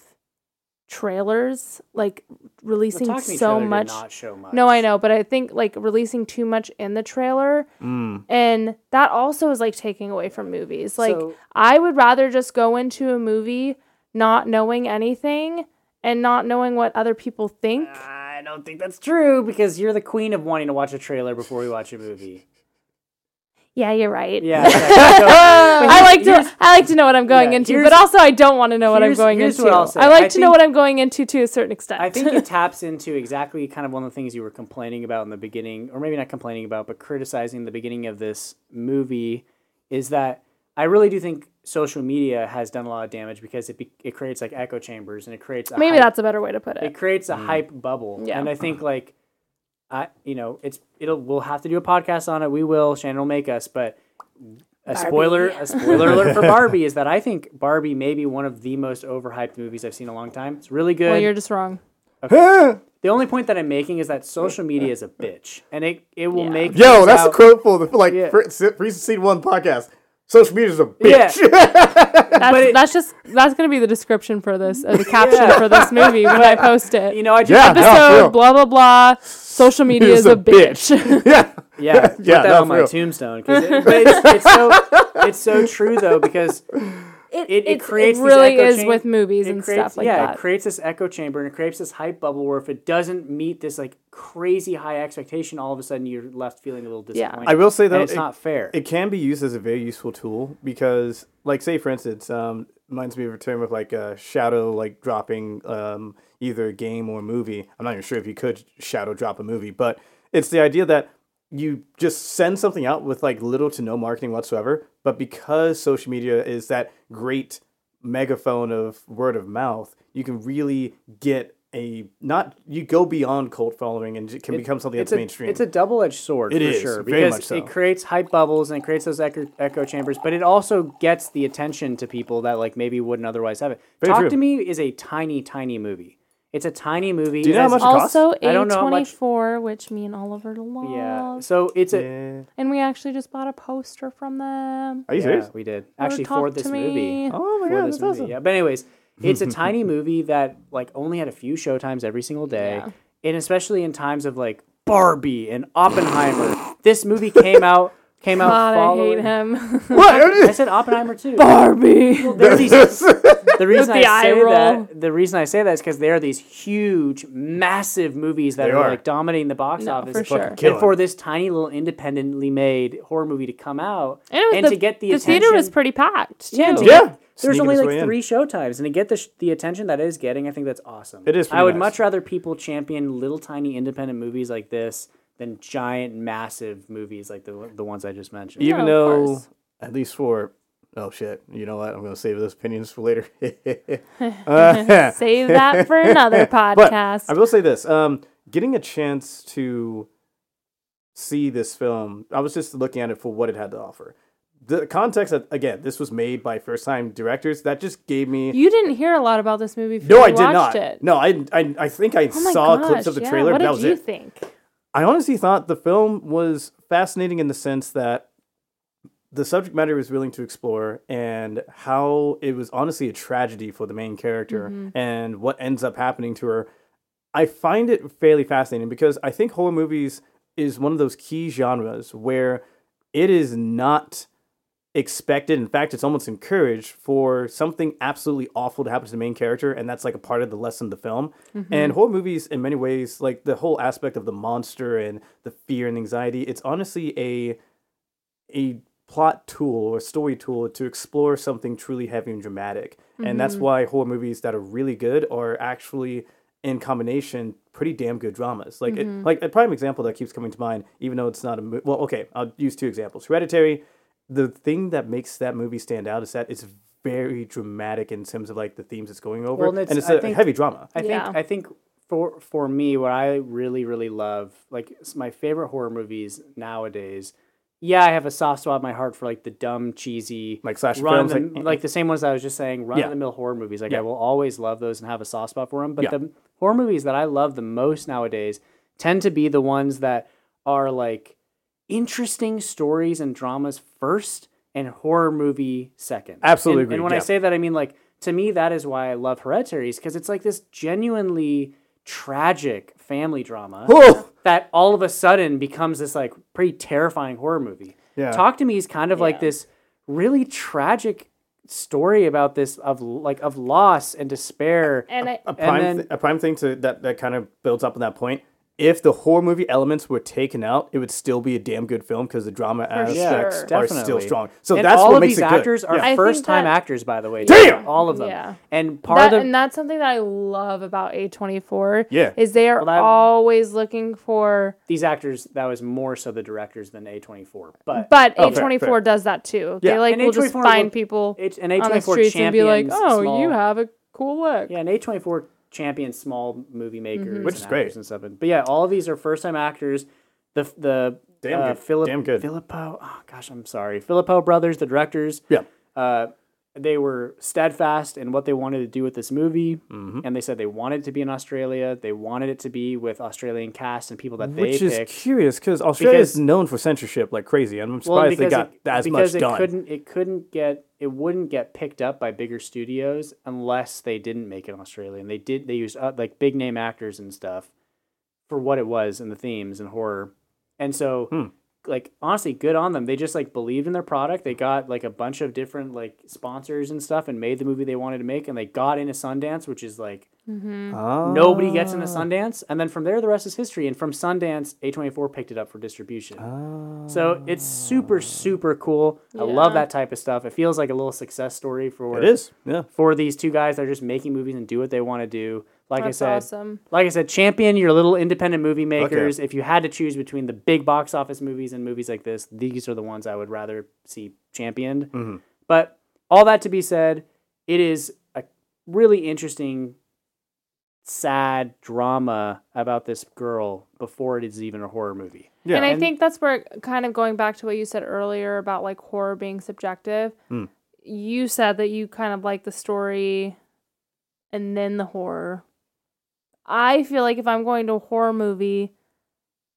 trailers, like releasing Talk so trailer did much. not show much. No, I know, but I think like releasing too much in the trailer, Mm. and that also is like taking away from movies. Like, So- I would rather just go into a movie not knowing anything and not knowing what other people think. I don't think that's true because you're the queen of wanting to watch a trailer before we watch a movie. Yeah, you're right. Yeah. okay. So- I like to I like to know what I'm going Yeah, into, but also I don't want to know what I'm going into. what. I like I to know what I'm going into to a certain extent. I think it taps into exactly kind of one of the things you were complaining about in the beginning, or maybe not complaining about, but criticizing the beginning of this movie, is that I really do think social media has done a lot of damage because it be, it creates like echo chambers and it creates a Maybe hype- that's a better way to put it it. creates a hype bubble. Yeah. And I think like I you know, it's it'll we'll have to do a podcast on it. We will, Shannon will make us, but a spoiler a spoiler alert for Barbie is that I think Barbie may be one of the most overhyped movies I've seen in a long time. It's really good. Well, you're just wrong. Ah! the only point that I'm making is that social media is a bitch. And it, it will Yeah. make Yo, things that's a quote for the like Yeah. for, for Recent Seed One podcast. Social media is a Yeah. bitch. That's it- that's just that's gonna be the description for this, or the caption for this movie when I post it. You know, I just Yeah, Episode real. blah blah blah. Social media He's is a a bitch. yeah. Yeah, yeah. put Yeah, that no, on my real. tombstone. 'cause it- but it's, it's so it's so true though because it, it it's- creates it these really echo is cham- with movies it and creates, stuff like yeah, that. it creates this echo chamber and it creates this hype bubble where if it doesn't meet this like crazy high expectation, all of a sudden you're left feeling a little Yeah. disappointed. I will say though, and it's it- not fair. It can be used as a very useful tool because, like, say for instance, um, reminds me of a term of like uh, shadow, like dropping um, either a game or a movie. I'm not even sure if you could shadow drop a movie, but it's the idea that you just send something out with like little to no marketing whatsoever. But because social media is that great megaphone of word of mouth, you can really get a not you go beyond cult following and it can become something that's a, mainstream. It's a double edged sword It for is, sure because so. it creates hype bubbles and it creates those echo, echo chambers, but it also gets the attention to people that like maybe wouldn't otherwise have it. Very Talk true. to Me is a tiny, tiny movie. It's a tiny movie. Do you know how much it costs? also, I don't know how much- A24, which me and Oliver love. Yeah. So it's a yeah. And we actually just bought a poster from them. Are you yeah, serious? we did Or actually for this movie. Oh my god, this that's movie. awesome. Yeah, but anyways, it's a tiny movie that like only had a few showtimes every single day, Yeah. and especially in times of like Barbie and Oppenheimer. this movie came out came out God, I hate him. what? I said Oppenheimer too. Barbie. There are these, the reason the I say roll. that the reason I say that is because there are these huge, massive movies that are, are. like dominating the box No, office. for sure. killing. And for this tiny little independently made horror movie to come out And, it was and the, to get the, the attention, theater was pretty packed. Too. yeah, to Yeah. get- there's Sneaking only like way in. three showtimes, and to get the sh- the attention that it is getting, I think that's awesome. It is I would nice. much rather people champion little tiny independent movies like this than giant massive movies like the the ones I just mentioned. Yeah, even of though at least for oh shit you know what i'm gonna save those opinions for later Uh, Save that for another but podcast. i will say this um getting a chance to see this film i was just looking at it for what it had to offer the context that again this was made by first time directors that just gave me you didn't hear a lot about this movie before no i did watched not it. no I, I i think i Oh saw gosh, clips of the yeah. trailer What but did that was you it think? I honestly thought the film was fascinating in the sense that the subject matter was willing to explore and how it was honestly a tragedy for the main character Mm-hmm. and what ends up happening to her. I find it fairly fascinating because I think horror movies is one of those key genres where it is not expected. In fact, it's almost encouraged for something absolutely awful to happen to the main character, and that's like a part of the lesson of the film. Mm-hmm. And horror movies, in many ways, like the whole aspect of the monster and the fear and anxiety, it's honestly a a plot tool or story tool to explore something truly heavy and dramatic. And that's mm-hmm. why horror movies that are really good are actually in combination pretty damn good dramas. Like it, mm-hmm. like a prime example that keeps coming to mind, even though it's not a well, okay, I'll use two examples. Hereditary, the thing that makes that movie stand out is that it's very dramatic in terms of like the themes it's going over, Well, and and it's- it's, I a think- heavy drama. I think Yeah. I think for for me, what I really really love, like my favorite horror movies nowadays. Yeah, I have a soft spot in my heart for like the dumb, cheesy, Like slash run films, the, like- like, the same ones I was just saying, run Yeah. of the mill horror movies. Like Yeah. I will always love those and have a soft spot for them. But Yeah. the horror movies that I love the most nowadays tend to be the ones that are like interesting stories and dramas first, and horror movie second. Absolutely And, and agreed, when I say that, I mean like to me that is why I love Hereditary, because it's like this genuinely tragic family drama that all of a sudden becomes this like pretty terrifying horror movie. Yeah. Talk to me is kind of like this really tragic story about this of like of loss and despair. And I, a prime, then- th- a prime thing to that that kind of builds up on that point. If the horror movie elements were taken out, it would still be a damn good film because the drama aspects sure. are still strong. So and that's all what of makes these it good. actors are Yeah. I think first time that- actors, by the way. Damn! all of them. Yeah. And part that, of the and that's something that I love about A24. Yeah. Is they are Well, that- always looking for these actors that was more so the directors than A24. But but Oh, A24 does that too. Yeah. They like will just find will- people H- and on the A24 streets and be like, "Oh, small- you have a cool look." Yeah, and A24 champions small movie makers, Mm-hmm. Which is great. actors and stuff. But yeah, all of these are first time actors. The the Damn uh, good. Philip, Damn good. Philippou. Oh gosh, I'm sorry. Philippou brothers, the directors. Yeah. Uh, they were steadfast in what they wanted to do with this movie, Mm-hmm. and they said they wanted it to be in Australia. They wanted it to be with Australian cast and people that Which they is picked. curious because Australia is known for censorship like crazy. and I'm Well, surprised they because got it, as because much it done. couldn't it couldn't get it wouldn't get picked up by bigger studios unless they didn't make it in Australia and they did they used uh, like big name actors and stuff for what it was and the themes and horror and so Hmm. Like honestly good on them. They just like believed in their product. They got like a bunch of different like sponsors and stuff and made the movie they wanted to make and they got into Sundance, which is like mm-hmm. nobody gets into oh. Sundance. And then from there the rest is history. And from Sundance, A24 picked it up for distribution. So it's super super cool. I love that type of stuff. It feels like a little success story for It is. Yeah. for these two guys that are just making movies and do what they want to do. Like That's I said, awesome. like I said, champion your little independent movie makers. If you had to choose between the big box office movies and movies like this, these are the ones I would rather see championed. Mm-hmm. But all that to be said, it is a really interesting, sad drama about this girl before it is even a horror movie. Yeah. and I think that's where kind of going back to what you said earlier about like horror being subjective. Hmm. You said that you kind of like the story and then the horror. I feel like if I'm going to a horror movie,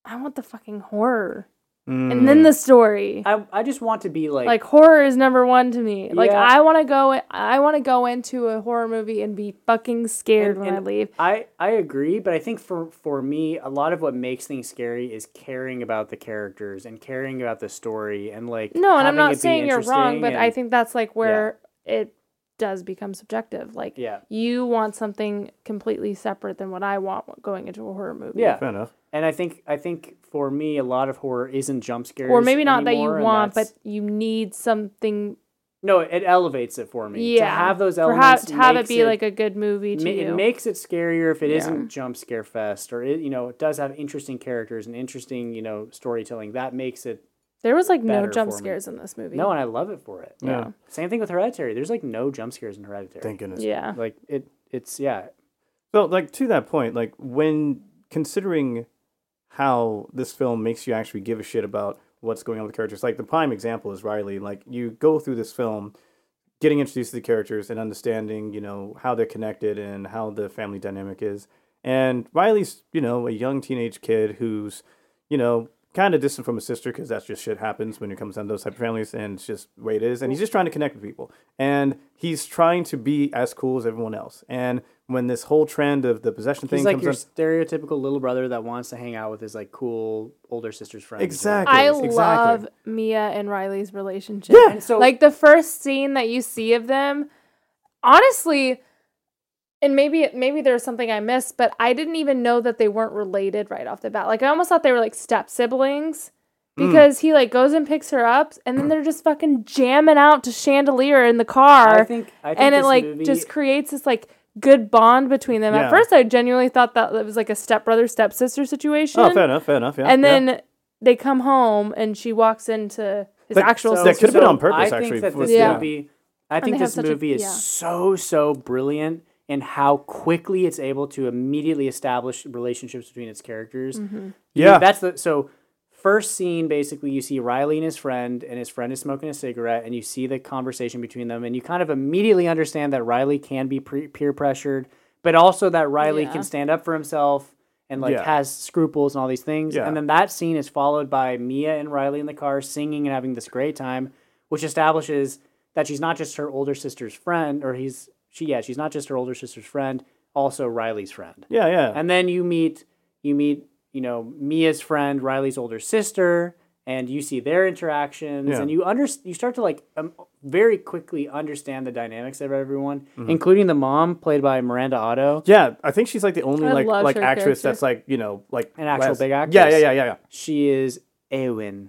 I want the fucking horror Mm. and then the story. I, I just want to be like, like horror is number one to me. Like I want to go. I want to go into a horror movie and be fucking scared And- when I leave. I, I agree, but I think for, for me, a lot of what makes things scary is caring about the characters and caring about the story and like. No, and I'm not saying you're wrong, but I think that's like where it does become subjective. Like Yeah. you want something completely separate than what I want going into a horror movie. Yeah, Fair enough. and I think I think for me, a lot of horror isn't jump scares, Or maybe not that you want, but you need something. no, it elevates it for me. Yeah, to have those for ha- elements, to have it makes be like a good movie to ma- you. It makes it scarier if it Yeah. not jump scare fest, or it, you know, it does have interesting characters and interesting, you know, storytelling. That makes it there was like no better jump for me. scares in this movie. no, and I love it for it. Yeah. Same thing with Hereditary. There's like no jump scares in Hereditary. Thank goodness. Yeah. Like it, it's yeah, So, like to that point, like when considering how this film makes you actually give a shit about what's going on with the characters, like the prime example is Riley. Like you go through this film, getting introduced to the characters and understanding, you know, how they're connected and how the family dynamic is. And Riley's, you know, a young teenage kid who's, you know, kind of distant from his sister because that's just shit happens when it comes down to those type of families, and it's just the way it is. And he's just trying to connect with people, and he's trying to be as cool as everyone else. And when this whole trend of the possession thing he's like comes your up, stereotypical little brother that wants to hang out with his like cool older sister's friends. Exactly. I Exactly. love Mia and Riley's relationship. Yeah. And so like the first scene that you see of them honestly and maybe maybe there's something i missed but i didn't even know that they weren't related right off the bat like i almost thought they were like step siblings Hmm. because he like goes and picks her up and then they're just fucking jamming out to chandelier in the car I think I think and it like movie, just creates this like good bond between them Yeah. at first i genuinely thought that it was like a stepbrother stepsister situation oh, fair enough, fair enough, yeah. and yeah. then they come home and she walks into his That- actual so- that could have been on purpose, I actually, think that this Yeah. movie, I think this such a- movie is yeah. so so brilliant in how quickly it's able to immediately establish relationships between its characters. Mm-hmm. You- Yeah. that's the so first scene basically you see Riley and his friend and his friend is smoking a cigarette and you see the conversation between them and you kind of immediately understand that Riley can be pre- peer pressured but also that Riley Yeah. can stand up for himself and like Yeah. has scruples and all these things Yeah. and then that scene is followed by Mia and Riley in the car singing and having this great time which establishes that she's not just her older sister's friend or he's she yeah she's not just her older sister's friend also Riley's friend yeah, yeah. and then you meet you meet you know Mia's friend Riley's older sister and you see their interactions Yeah. and you under you start to like um, very quickly understand the dynamics of everyone Mm-hmm. including the mom played by Miranda Otto Yeah, I think she's like the only I like like actress character. that's like you know like An actual less- big Yeah, actress. yeah, yeah, yeah, yeah. she is Eowyn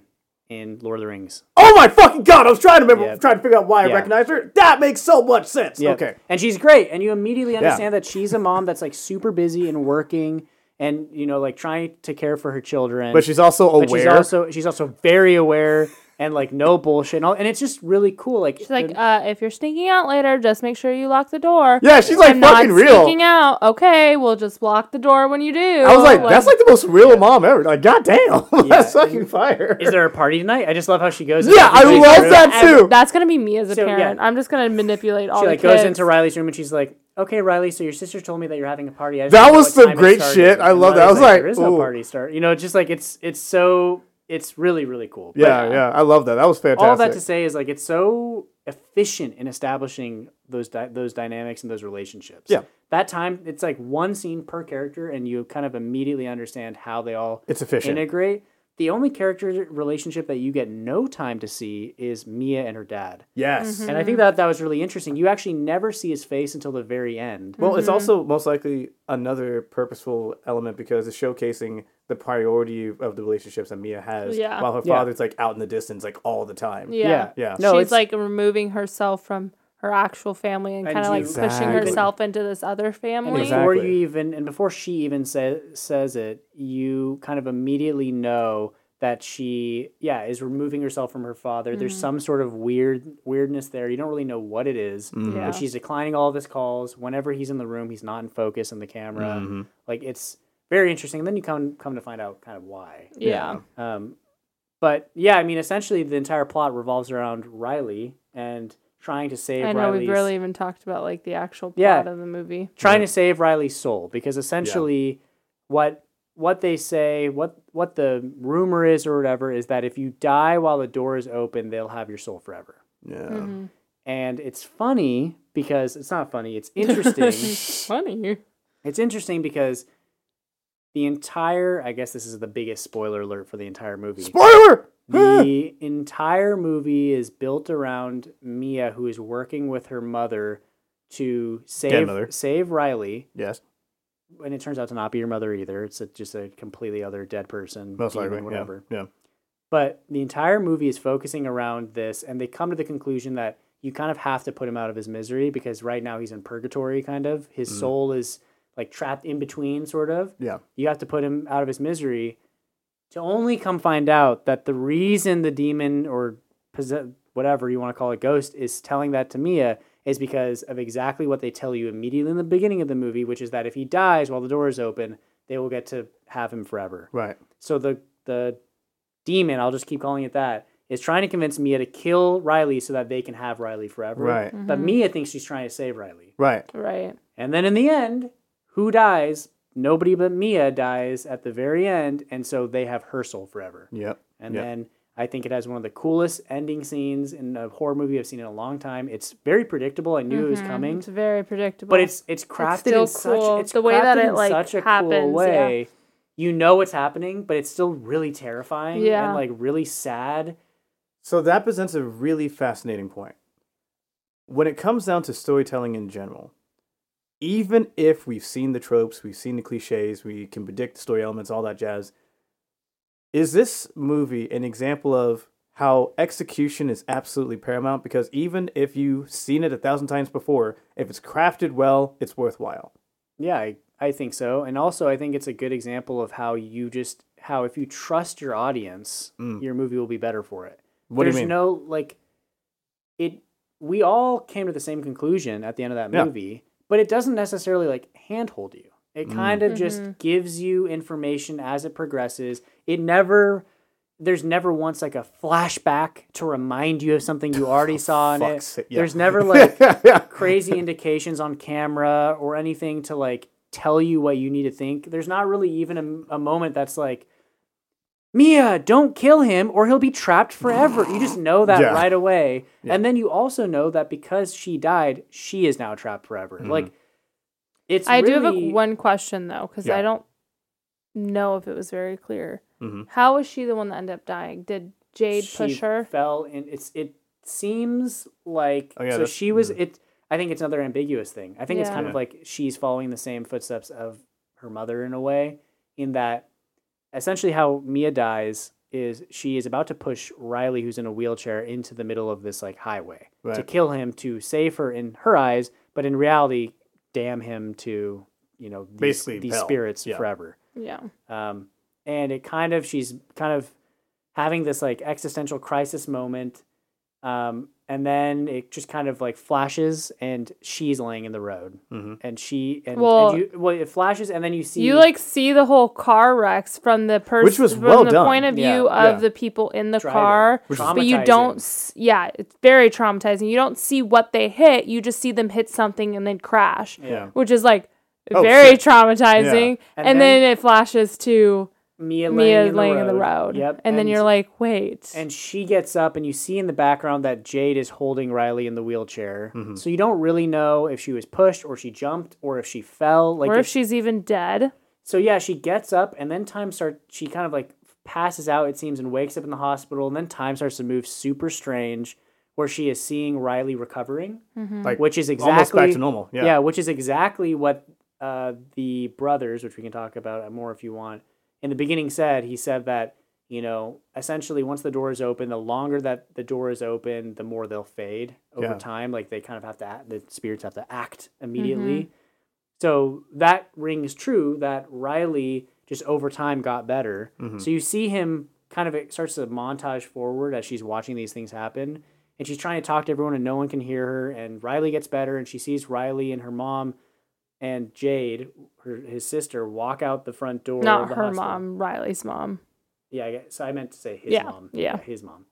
in Lord of the Rings Oh my fucking god! I was trying to remember, Yeah. trying to figure out why I recognized her. That makes so much sense. Yeah. Okay. And she's great. And you immediately understand that she's a mom that's like super busy and working and, you know, like trying to care for her children. But she's also aware. But she's also she's also very aware and like no bullshit and all and it's just really cool. Like She's like, uh, if you're sneaking out later, just make sure you lock the door. yeah, she's like I'm not fucking real. sneaking out. Okay, we'll just lock the door when you do. I was like, that's like the most real mom ever. Like, goddamn, that's fucking fire. is there a party tonight? I just love how she goes. Yeah, I love room. that Ev- too. That's gonna be me as a So, yeah. parent. I'm just gonna manipulate all She the like kids. goes into Riley's room and she's like, "Okay, Riley, so your sister told me that you're having a party." I That was what some great shit. I love that. I was like, "There is no ooh. party start." You know, just like it's it's so it's really really cool. But yeah, yeah, I love that. That was fantastic. all that to say is like it's so efficient in establishing those di- those dynamics and those relationships. Yeah. that time it's like one scene per character, and you kind of immediately understand how they all It's efficient. integrate. The only character relationship that you get no time to see is Mia and her dad. Yes. And I think mm-hmm. that that was really interesting. You actually never see his face until the very end. Well, it's mm-hmm. also most likely another purposeful element because it's showcasing the priority of the relationships that Mia has, Yeah. while her Yeah. father's like out in the distance, like all the time. Yeah. Yeah. No, She's it's like removing herself from her actual family and And kind of like you- pushing herself into this other family. Exactly. before you even and before she even say, says it, you kind of immediately know that she yeah is removing herself from her father. There's some sort of weird weirdness there. You don't really know what it is. Yeah. But she's declining all of his calls. Whenever he's in the room, he's not in focus in the camera. Mm-hmm. Like it's very interesting. And then you come come to find out kind of why. Yeah. Um, but yeah, I mean, essentially the entire plot revolves around Riley and trying to save I know Riley's we've barely even talked about like the actual plot Yeah. of the movie. trying to save Riley's soul because essentially what what they say what what the rumor is or whatever is that if you die while the door is open they'll have your soul forever Yeah. Mm-hmm. and it's funny because it's not funny it's interesting Funny. it's interesting because the entire i guess this is the biggest spoiler alert for the entire movie Spoiler. The entire movie is built around Mia, who is working with her mother to save save Riley, yes. and it turns out to not be your mother either. It's a, just a completely other dead person, Most demon, likely. whatever. Yeah. Yeah. But the entire movie is focusing around this, and they come to the conclusion that you kind of have to put him out of his misery because right now he's in purgatory, kind of. His Mm. soul is like trapped in between, sort of. Yeah. You have to put him out of his misery to only come find out that the reason the demon or possess- whatever you want to call it, ghost, is telling that to Mia is because of exactly what they tell you immediately in the beginning of the movie, which is that if he dies while the door is open, they will get to have him forever. Right. So the the demon, I'll just keep calling it that, is trying to convince Mia to kill Riley so that they can have Riley forever. Right. But mm-hmm. Mia thinks she's trying to save Riley. Right. Right. And then in the end, who dies? Nobody but Mia dies at the very end, and so they have her soul forever. Yep. And Yep. then I think it has one of the coolest ending scenes in a horror movie I've seen in a long time. It's very predictable. I knew it was mm-hmm. coming, It's very predictable. but it's it's crafted still in such cool. it's The way that crafted it, like, such a cool happens, yeah. way. You know what's happening, but it's still really terrifying Yeah. and like really sad. So that presents a really fascinating point. When it comes down to storytelling in general, even if we've seen the tropes, we've seen the cliches, we can predict the story elements, all that jazz, is this movie an example of how execution is absolutely paramount? Because even if you've seen it a thousand times before, if it's crafted well, it's worthwhile. Yeah, I, I think so. And also I think it's a good example of how you just how if you trust your audience, your movie will be better for it. Mm. What do you mean? no like it we all came to the same conclusion at the end of that Yeah. Movie, but it doesn't necessarily like handhold you. Mm. It kind of just gives you information as it progresses. It never there's never once like a flashback to remind you of something you already saw in it. fuck's sake, yeah. There's never like crazy indications on camera or anything to like tell you what you need to think. There's not really even a, a moment that's like, Mia, don't kill him or he'll be trapped forever. You just know that Yeah. right away. And then you also know that because she died, she is now trapped forever. Like, it's I do have a, one question though, because Yeah. I don't know if it was very clear. Mhm. How was she the one that ended up dying? Did Jade she push her? fell in it's it seems like Oh, yeah, so she was it i think it's another ambiguous thing i think it's Yeah. kind of like she's following the same footsteps of her mother in a way in that essentially how mia dies is she is about to push riley who's in a wheelchair into the middle of this like highway to kill him to save her in her eyes but in reality damn him to you know these, Basically these hell. spirits Yeah. forever Yeah. um, and it kind of she's kind of having this like existential crisis moment um, and then it just kind of like flashes and she's laying in the road Mhm. and she and, Well- and you well it flashes and then you see You like see the whole car wrecks from the person, Which was from well the done. point of Yeah. view of Yeah. the people in the Driving. car, but you don't. Yeah, it's very traumatizing. You don't see what they hit. You just see them hit something and then crash, yeah which is like Oh, very shit. traumatizing. And And, then- then, it flashes to Mia laying, Mia in, laying the in the road. yep And, then you're like, wait. and she gets up and you see in the background that Jade is holding Riley in the wheelchair Mm-hmm. so you don't really know if she was pushed or she jumped or if she fell like or if it's- she's even dead. So yeah, she gets up and then time starts. She kind of like passes out, it seems, and wakes up in the hospital. And then time starts to move super strange, where she is seeing Riley recovering, Like which is almost exactly back to normal. Yeah. yeah, which is exactly what uh, the brothers, which we can talk about more if you want, in the beginning said. He said that you know, essentially, once the door is open, the longer that the door is open, the more they'll fade over Yeah. time. Like they kind of have to, act, the spirits have to act immediately. Mm-hmm. So that rings true that Riley just over time got better. Mm-hmm. So you see him kind of it starts to montage forward as she's watching these things happen. And she's trying to talk to everyone and no one can hear her. And Riley gets better and she sees Riley and her mom and Jade, her, his sister, walk out the front door. of Not the her hospital. mom, Riley's mom. Yeah, I guess, so I meant to say his Yeah, mom. yeah. his mom.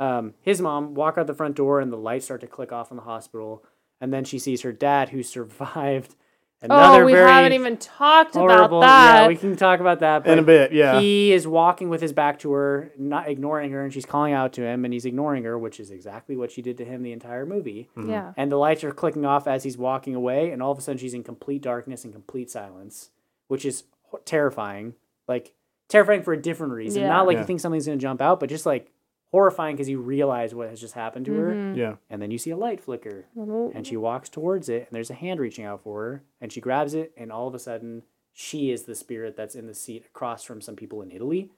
Um, his mom walk out the front door and the lights start to click off in the hospital, and then she sees her dad who survived another oh, we very haven't even talked horrible. about that. Yeah, we can talk about that. In a bit, yeah. He is walking with his back to her, not ignoring her, and she's calling out to him, and he's ignoring her, which is exactly what she did to him the entire movie. Mm-hmm. yeah. And the lights are clicking off as he's walking away, and all of a sudden she's in complete darkness and complete silence, which is terrifying. Like terrifying for a different reason, Yeah. not like Yeah. you think something's gonna jump out, but just like horrifying because you realize what has just happened to Mm-hmm. her, yeah. and then you see a light flicker, Mm-hmm. and she walks towards it, and there's a hand reaching out for her, and she grabs it, and all of a sudden she is the spirit that's in the seat across from some people in Italy.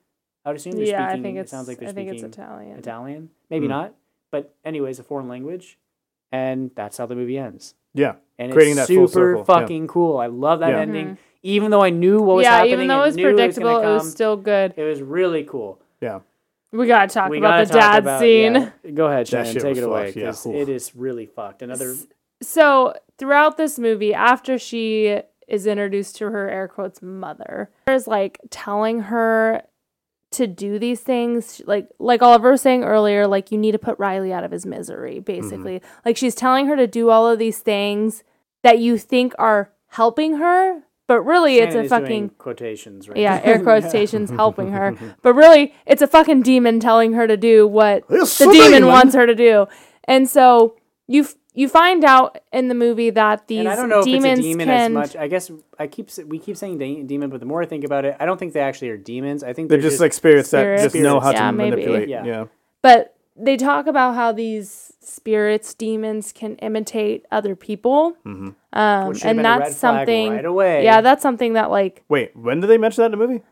I would assume they're Yeah, I think it sounds like they're I think speaking it's Italian. Italian, maybe Hmm. not, but anyways, a foreign language, and that's how the movie ends. Yeah. And Creating it's that full super circle, yeah. fucking cool. I love that Yeah. ending, even though I knew what was Mm-hmm. yeah, even though it was knew predictable, gonna it was still good. it was really cool. Yeah. We gotta talk we about gotta the talk dad about- scene. yeah. Go ahead, Shannon. Take was it away yeah. it is really fucked. Another So throughout this movie, after she is introduced to her air quotes mother, is like telling her to do these things, like like Oliver was saying earlier, like you need to put Riley out of his misery, basically. Like she's telling her to do all of these things that you think are helping her, but really it's a is doing fucking quotations, right? yeah, air quotations helping her. But really, it's a fucking demon telling her to do what It's the demon demon. wants her to do. And so you f- you find out in the movie that these and I don't know demons if it's a demon can as much. I guess I keep we keep saying de- demon, but the more I think about it, I don't think they actually are demons. I think They're they're, just like spirits that just know how Yeah, to maybe. manipulate. Yeah. Yeah. but they talk about how these spirits, demons can imitate other people. Mm-hmm. Um, and been red that's flag something right away. Yeah, that's something that like Wait, when did they mention that in the movie?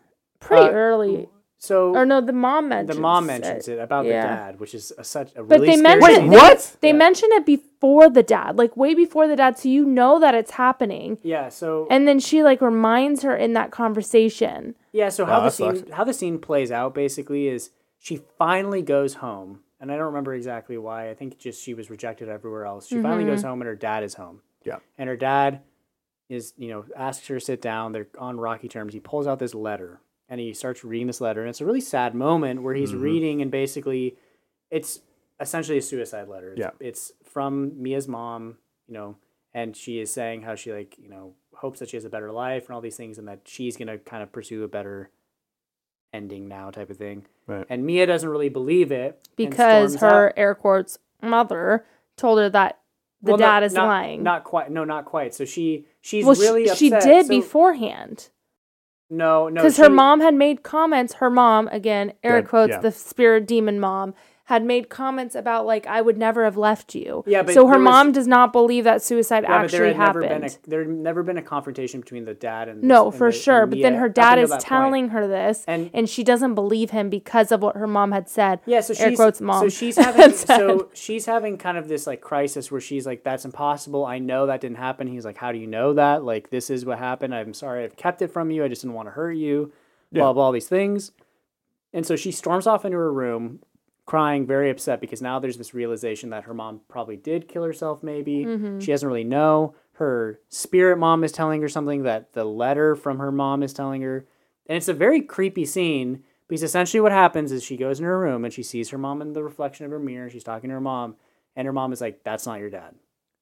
pretty Uh, early. so Or no, the mom mentions the mom mentions it about Yeah. the dad, which is a, such a But really they scary mention thing. they- what? They Yeah. mention it before the dad, like way before the dad, so you know that it's happening. Yeah, so And then she like reminds her in that conversation. Yeah, so Wow, how the scene sucks. how the scene plays out basically is she finally goes home, and I don't remember exactly why. I think just she was rejected everywhere else. She finally goes mm-hmm. home, and her dad is home. Yeah. and her dad is you know asks her to sit down. They're on rocky terms. He pulls out this letter, and he starts reading this letter, and it's a really sad moment where he's mm-hmm. reading, and basically, it's essentially a suicide letter. It's, Yeah. it's from Mia's mom, you know, and she is saying how she like you know hopes that she has a better life and all these things, and that she's gonna kind of pursue a better ending now, type of thing. Right. And Mia doesn't really believe it because her out. air quotes mother told her that the Well, dad not- is not- lying. Not quite. No, not quite. So she she's well, really she, she did So- beforehand No, no. because her mom had made comments. Her mom, again, air Dead, quotes, yeah. the spirit demon mom, had made comments about like I would never have left you. Yeah, but so her there was- mom does not believe that suicide Yeah, but there actually had never happened. been a there had never been a confrontation between the dad and no, and for the- sure. But then her dad is that point. telling her this, And- and, she doesn't believe him because of what her mom had said. Yeah, so air she's quotes mom. so she's having said. so she's having kind of this like crisis where she's like, "That's impossible. I know that didn't happen." He's like, "How do you know that? Like, this is what happened. I'm sorry, I've kept it from you. I just didn't want to hurt you." Blah Yeah. blah all these things, and so she storms off into her room, crying, very upset because now there's this realization that her mom probably did kill herself. Maybe Mm-hmm. she doesn't really know. Her spirit mom is telling her something that the letter from her mom is telling her, and it's a very creepy scene because essentially what happens is she goes in her room and she sees her mom in the reflection of her mirror. She's talking to her mom, and her mom is like, "That's not your dad.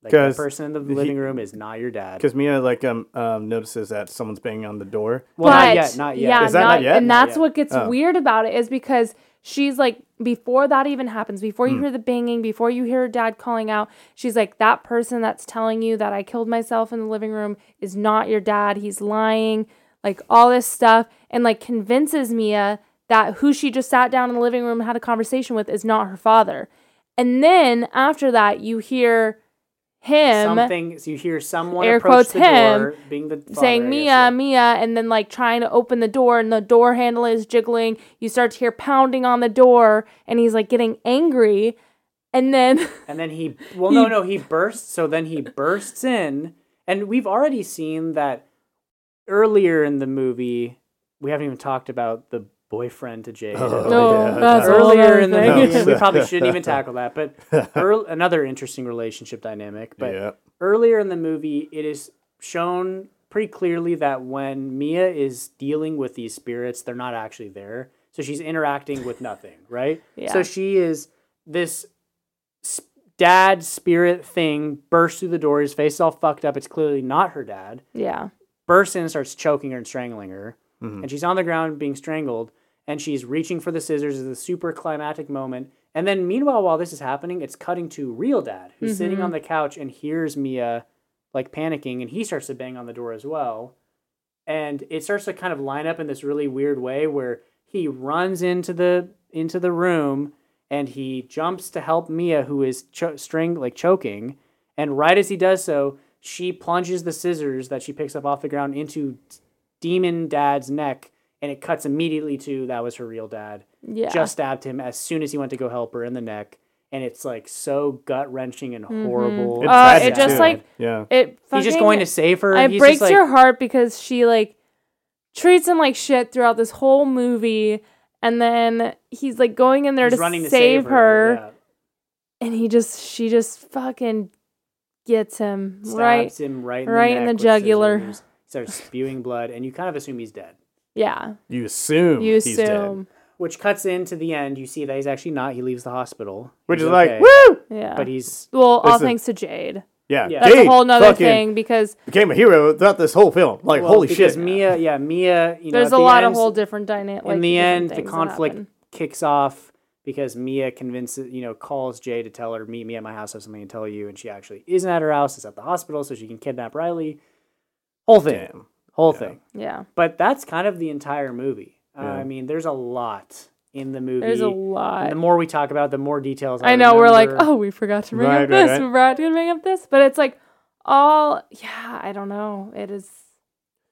Like the 'Cause person in the he- living room is not your dad." Because Mia like um, um notices that someone's banging on the door. Well, but not yet, not yet. yeah, Is that not yet? And Not that's yet. what gets Oh. weird about it is because she's like, before that even happens, before you hmm. hear the banging, before you hear her dad calling out, she's like, that person that's telling you that I killed myself in the living room is not your dad. He's lying, like all this stuff, and like convinces Mia that who she just sat down in the living room and had a conversation with is not her father. And then after that, you hear him Something so you hear someone Air approach quotes the him, door, being the father, saying Mia. Mia, and then like trying to open the door, and the door handle is jiggling. You start to hear pounding on the door, and he's like getting angry. And then And then he, well, no, no, he bursts. So then he bursts in, and we've already seen that earlier in the movie. We haven't even talked about the boyfriend to Jade. Oh, No, yeah, that's that- a whole earlier in the movie, we probably shouldn't even tackle that. But earl another interesting relationship dynamic. But yeah. earlier in the movie, it is shown pretty clearly that when Mia is dealing with these spirits, they're not actually there. So she's interacting with nothing, right? Yeah. So she is this s- dad spirit thing bursts through the door. His face is all fucked up. It's clearly not her dad. yeah, Bursts in and starts choking her and strangling her. Mhm. And she's on the ground being strangled. And she's reaching for the scissors. Is a super climactic moment. And then, meanwhile, while this is happening, it's cutting to real dad, who's sitting Mhm. on the couch and hears Mia like panicking, and he starts to bang on the door as well. And it starts to kind of line up in this really weird way where he runs into the into the room and he jumps to help Mia, who is cho- string like choking. And right as he does so, she plunges the scissors that she picks up off the ground into Demon Dad's neck, and it cuts immediately to that was her real dad. yeah, Just stabbed him as soon as he went to go help her in the neck, and it's like so gut wrenching and Mhm. horrible. It's Uh, it just, too. like, yeah. it. he's just going to save her. It He's breaks just like, your heart because she like treats him like shit throughout this whole movie, and then he's like going in there to running save, to save her, yeah. and he just she just fucking gets him Stabs right. him right in right the, in the jugular. scissors, Starts spewing blood, and you kind of assume he's dead. Yeah, You assume you he's dead. assume. Which cuts into the end. You see that he's actually not. He leaves the hospital, Which He's is like, okay, woo! Yeah, But he's well, all This is- thanks to Jade. Yeah. Yeah. That's Jade a whole nother fucking thing because Became a hero throughout this whole film. Like, well, holy because shit. Mia, yeah, Mia. You know, there's at a the lot end, of whole different dynamic. Like, in the end, the conflict kicks off because Mia convinces, you know, calls Jay to tell her, meet me at my house, I have something to tell you. And she actually isn't at her house, is at the hospital, so she can kidnap Riley. Whole thing. Damn. Whole Yeah. thing. Yeah, But that's kind of the entire movie. Uh, I mean, there's a lot in the movie. there's a And lot. the more we talk about it, the more details I, I know we're like, oh, we forgot to bring Right, up right, this. right. We forgot to bring up this, but it's like all. Yeah, I don't know. It is.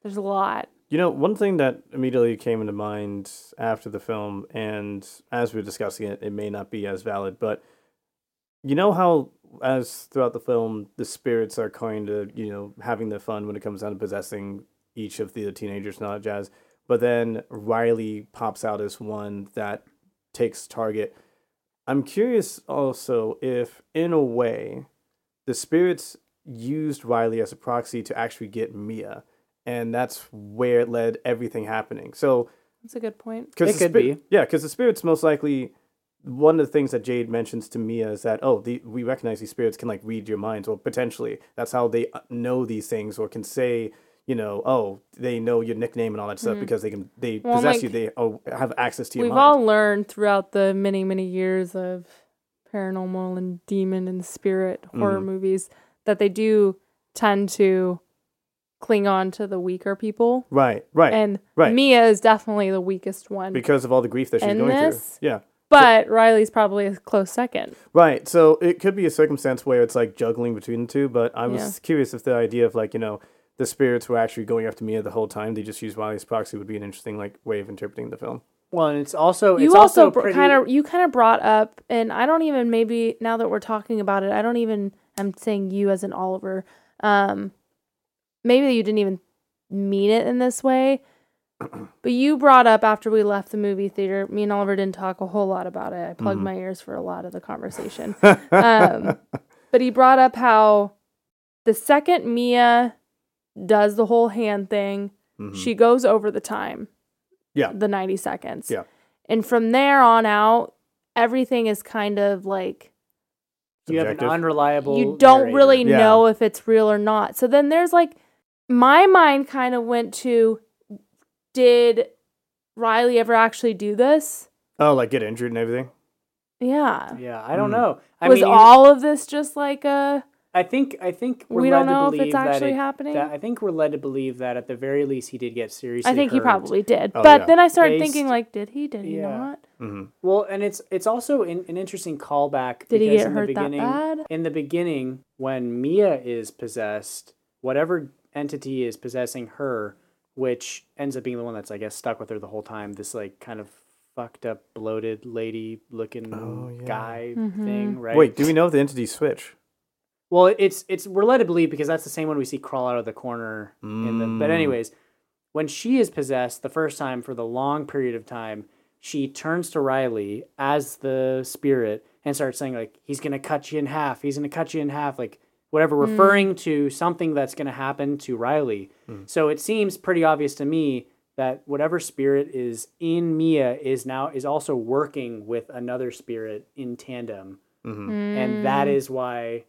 There's a lot. You know, one thing that immediately came into mind after the film, and as we were discussing it, it may not be as valid, but you know how, as throughout the film, the spirits are kind of, you know, having their fun when it comes down to possessing each of the teenagers not jazz. But then Riley pops out as one that takes target. I'm curious also if, in a way, the spirits used Riley as a proxy to actually get Mia and that's where it led everything happening. So, That's a good point. It could be. yeah, because the spirits most likely one of the things that Jade mentions to Mia is that oh, the, we recognize these spirits can like read your minds, or potentially that's how they uh, know these things, or can say you know oh they know your nickname and all that stuff because they can they Mm-hmm. Well, possess like, you, they oh have access to your We've mind. all learned throughout the many, many years of paranormal and demon and spirit horror Mhm. movies that they do tend to cling on to the weaker people. right, right, And right. Mia is definitely the weakest one. because of all the grief that she's going this- through. Yeah. but Riley's probably a close second. Right. So it could be a circumstance where it's like juggling between the two, but I was Yeah. curious if the idea of like, you know, the spirits were actually going after Mia the whole time. They just used Riley's proxy would be an interesting like way of interpreting the film. Well, and it's also it's you also, also, pretty, kind of you kind of brought up and i don't even maybe now that we're talking about it i don't even i'm saying you as an oliver um maybe you didn't even mean it in this way but you brought up after we left the movie theater me and oliver didn't talk a whole lot about it i plugged Mhm. my ears for a lot of the conversation um, but he brought up how the second mia does the whole hand thing Mhm. she goes over the time Yeah. the 90 seconds Yeah. and from there on out everything is kind of like you have an unreliable. you don't narrator. really Yeah. know if it's real or not so then there's like my mind kind of went to did riley ever actually do this oh, like get injured and everything. yeah Yeah, I don't Hmm. know. I was mean, all of this just like a I think I think we're we led don't to know if believe it's that actually it- happening. that- I think we're led to believe that at the very least he did get seriously. I think he probably did. Oh, but yeah. then I started Based- thinking, like, did he? Did he Yeah. not? hmm Well, and it's it's also in, an interesting callback. Did he get in the hurt that beginning, bad? In the beginning, when Mia is possessed, whatever entity is possessing her, which ends up being the one that's I guess stuck with her the whole time. This like kind of fucked up, bloated lady looking Oh, yeah. guy Mhm. thing, right? Wait, do we know if the entities switch? Well, it's it's we're led to believe because that's the same one we see crawl out of the corner in the. But Mm. anyways, when she is possessed the first time for the long period of time, she turns to Riley as the spirit and starts saying like he's gonna cut you in half. He's gonna cut you in half, like whatever, referring to something that's gonna happen to Riley. So it seems pretty obvious to me that whatever spirit is in Mia is now is also working with another spirit in tandem hmm and that Mm. why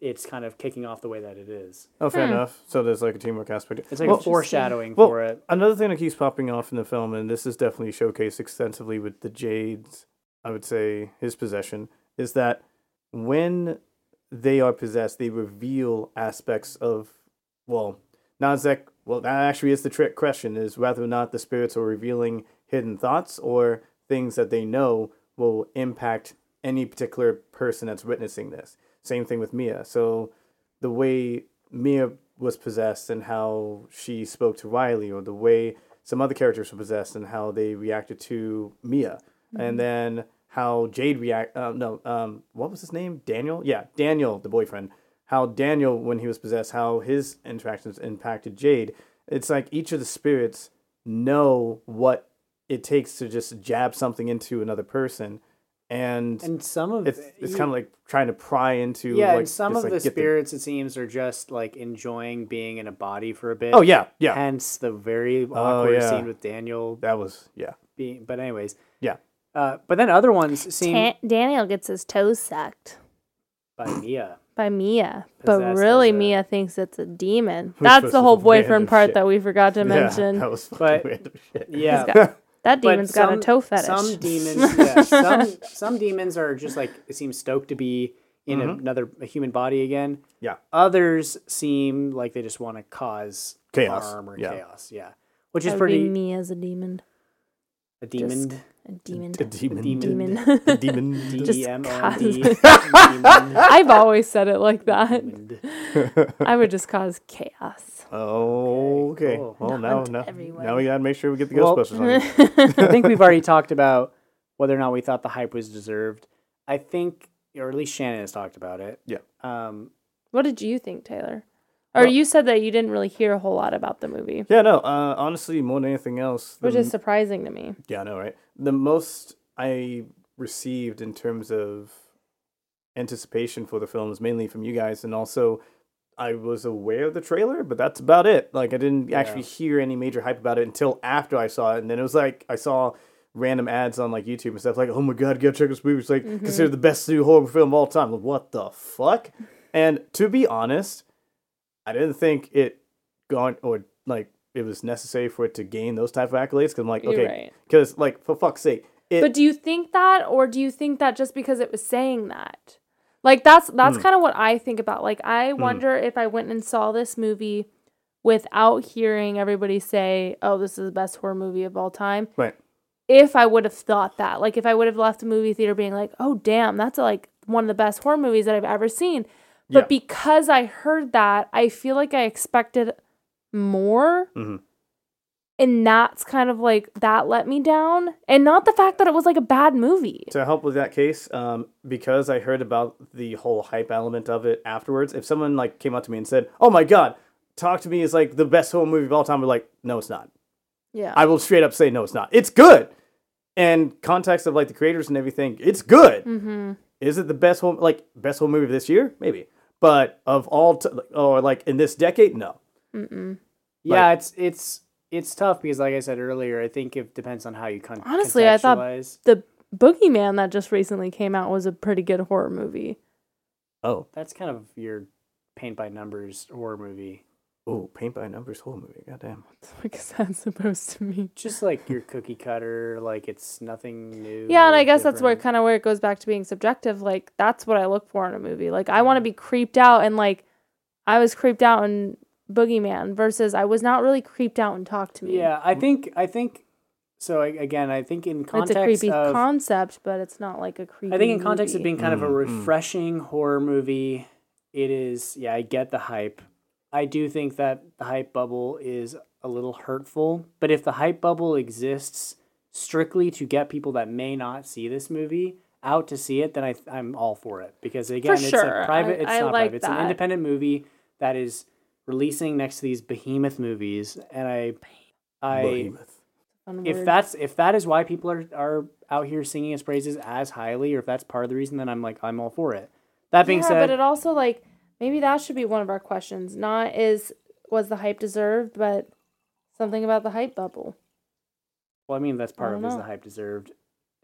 it's kind of kicking off the way that it is. Oh, fair Hmm. enough. So there's like a teamwork aspect. It's like Well- a foreshadowing Well, for it. Another thing that keeps popping off in the film, and this is definitely showcased extensively with the Jades, I would say his possession, is that when they are possessed, they reveal aspects of, well, not exact. Well, that actually is the trick question: is whether or not the spirits are revealing hidden thoughts or things that they know will impact any particular person that's witnessing this. Same thing with Mia. So the way Mia was possessed and how she spoke to Riley, or the way some other characters were possessed and how they reacted to Mia, and then how Jade react. Uh, no, um, what was his name? Daniel. Yeah, Daniel, the boyfriend. How Daniel, when he was possessed, how his interactions impacted Jade. It's like each of the spirits know what it takes to just jab something into another person, and, And some of it's it's kind of like trying to pry into. yeah, like, and some just, of like, the get spirits it seems are just like enjoying being in a body for a bit. Oh yeah, yeah. Hence the very awkward yeah. scene with Daniel That was yeah. being. But anyways, Yeah. Uh, but then other ones seem Ta- Daniel gets his toes sucked by Mia. by Mia, but really a- Mia thinks it's a demon. Which That's the whole boyfriend part shit. that we forgot to mention. Yeah, that was fucking But- random shit. Yeah. He's got- that But demon's got a some- toe fetish. Some demons, yeah, some some demons are just like it seems stoked to be in Mhm. another a human body again. Yeah. Others seem like they just want to cause Chaos, harm or yeah. chaos. Yeah, which is That would be pretty me as a demon. A demon. A demon. A demon. demon. Demon. A demon. D Just M O N cause- Demon. I've always said it like that. I would just cause chaos. Oh, okay. cool. Well, now, now, everyone. now we gotta make sure we get the Well- Ghostbusters on. it. I think we've already talked about whether or not we thought the hype was deserved. I think, or at least Shannon has talked about it. Yeah. Um, What did you think, Taylor? Or Well- you said that you didn't really hear a whole lot about the movie, Yeah, no. Uh, honestly, more than anything else, the which is surprising to me. Yeah, I know, right? The most I received in terms of anticipation for the film is mainly from you guys, and also I was aware of the trailer, but that's about it. Like, I didn't actually hear any major hype about it until after I saw it, and then it was like I saw random ads on like YouTube and stuff like, "Oh my god, go check this movie! It's like considered the best new horror film of all time." Like, what the fuck? And to be honest, I didn't think it gone or like it was necessary for it to gain those type of accolades because I'm like, You're okay, right. because like for fuck's sake, it, But do you think that, or do you think that just because it was saying that? Like that's that's Hmm. kind of what I think about. Like I wonder if I went and saw this movie without hearing everybody say, "Oh, this is the best horror movie of all time." right. If I would have thought that, like if I would have left the movie theater being like, "Oh, damn, that's like one of the best horror movies that I've ever seen," but Yeah. because I heard that, I feel like I expected more. Mhm. And that's kind of like that let me down. And not the fact that it was like a bad movie. To help with that case, um, because I heard about the whole hype element of it afterwards, if someone like came up to me and said, "Oh my god, Talk to Me is like the best horror movie of all time," we're like, "No, it's not." Yeah. I will straight up say, "No, it's not. It's good." And context of like the creators and everything, it's good. mm-hmm. Is it the best home like best home movie of this year? Maybe, but of all t- or like in this decade, no. Mm-mm. yeah, it's it's it's tough because, like I said earlier, I think it depends on how you con- Honestly, I thought- The Boogeyman that just recently came out was a pretty good horror movie. Oh, that's kind of your paint by numbers horror movie. Oh, paint by numbers whole movie. Goddamn. What is that supposed to mean? Just like your cookie cutter, like it's nothing new. Yeah, and I or guess that's where kind of where it goes back to being subjective. Like that's what I look for in a movie. Like I want to be creeped out, and like I was creeped out in Boogeyman versus I was not really creeped out and talked to me. Yeah, I think I think so. Again, I think in context it's a creepy of concept, but it's not like a creepy. I think in context of being kind of a Mm, mm. refreshing horror movie, it is. Yeah, I get the hype. I do think that the hype bubble is a little hurtful. But if the hype bubble exists strictly to get people that may not see this movie out to see it, then I I'm all for it because again, it's sure. a private. It's I not like private. It's an independent movie that is releasing next to these behemoth movies, and I I Behemoth. If that's if that is why people are are out here singing its praises as highly, or if that's part of the reason, then I'm like I'm all for it. That being yeah, said, but it also like maybe that should be one of our questions. Not is was the hype deserved, but something about the hype bubble. well, I mean that's part of don't is the hype deserved.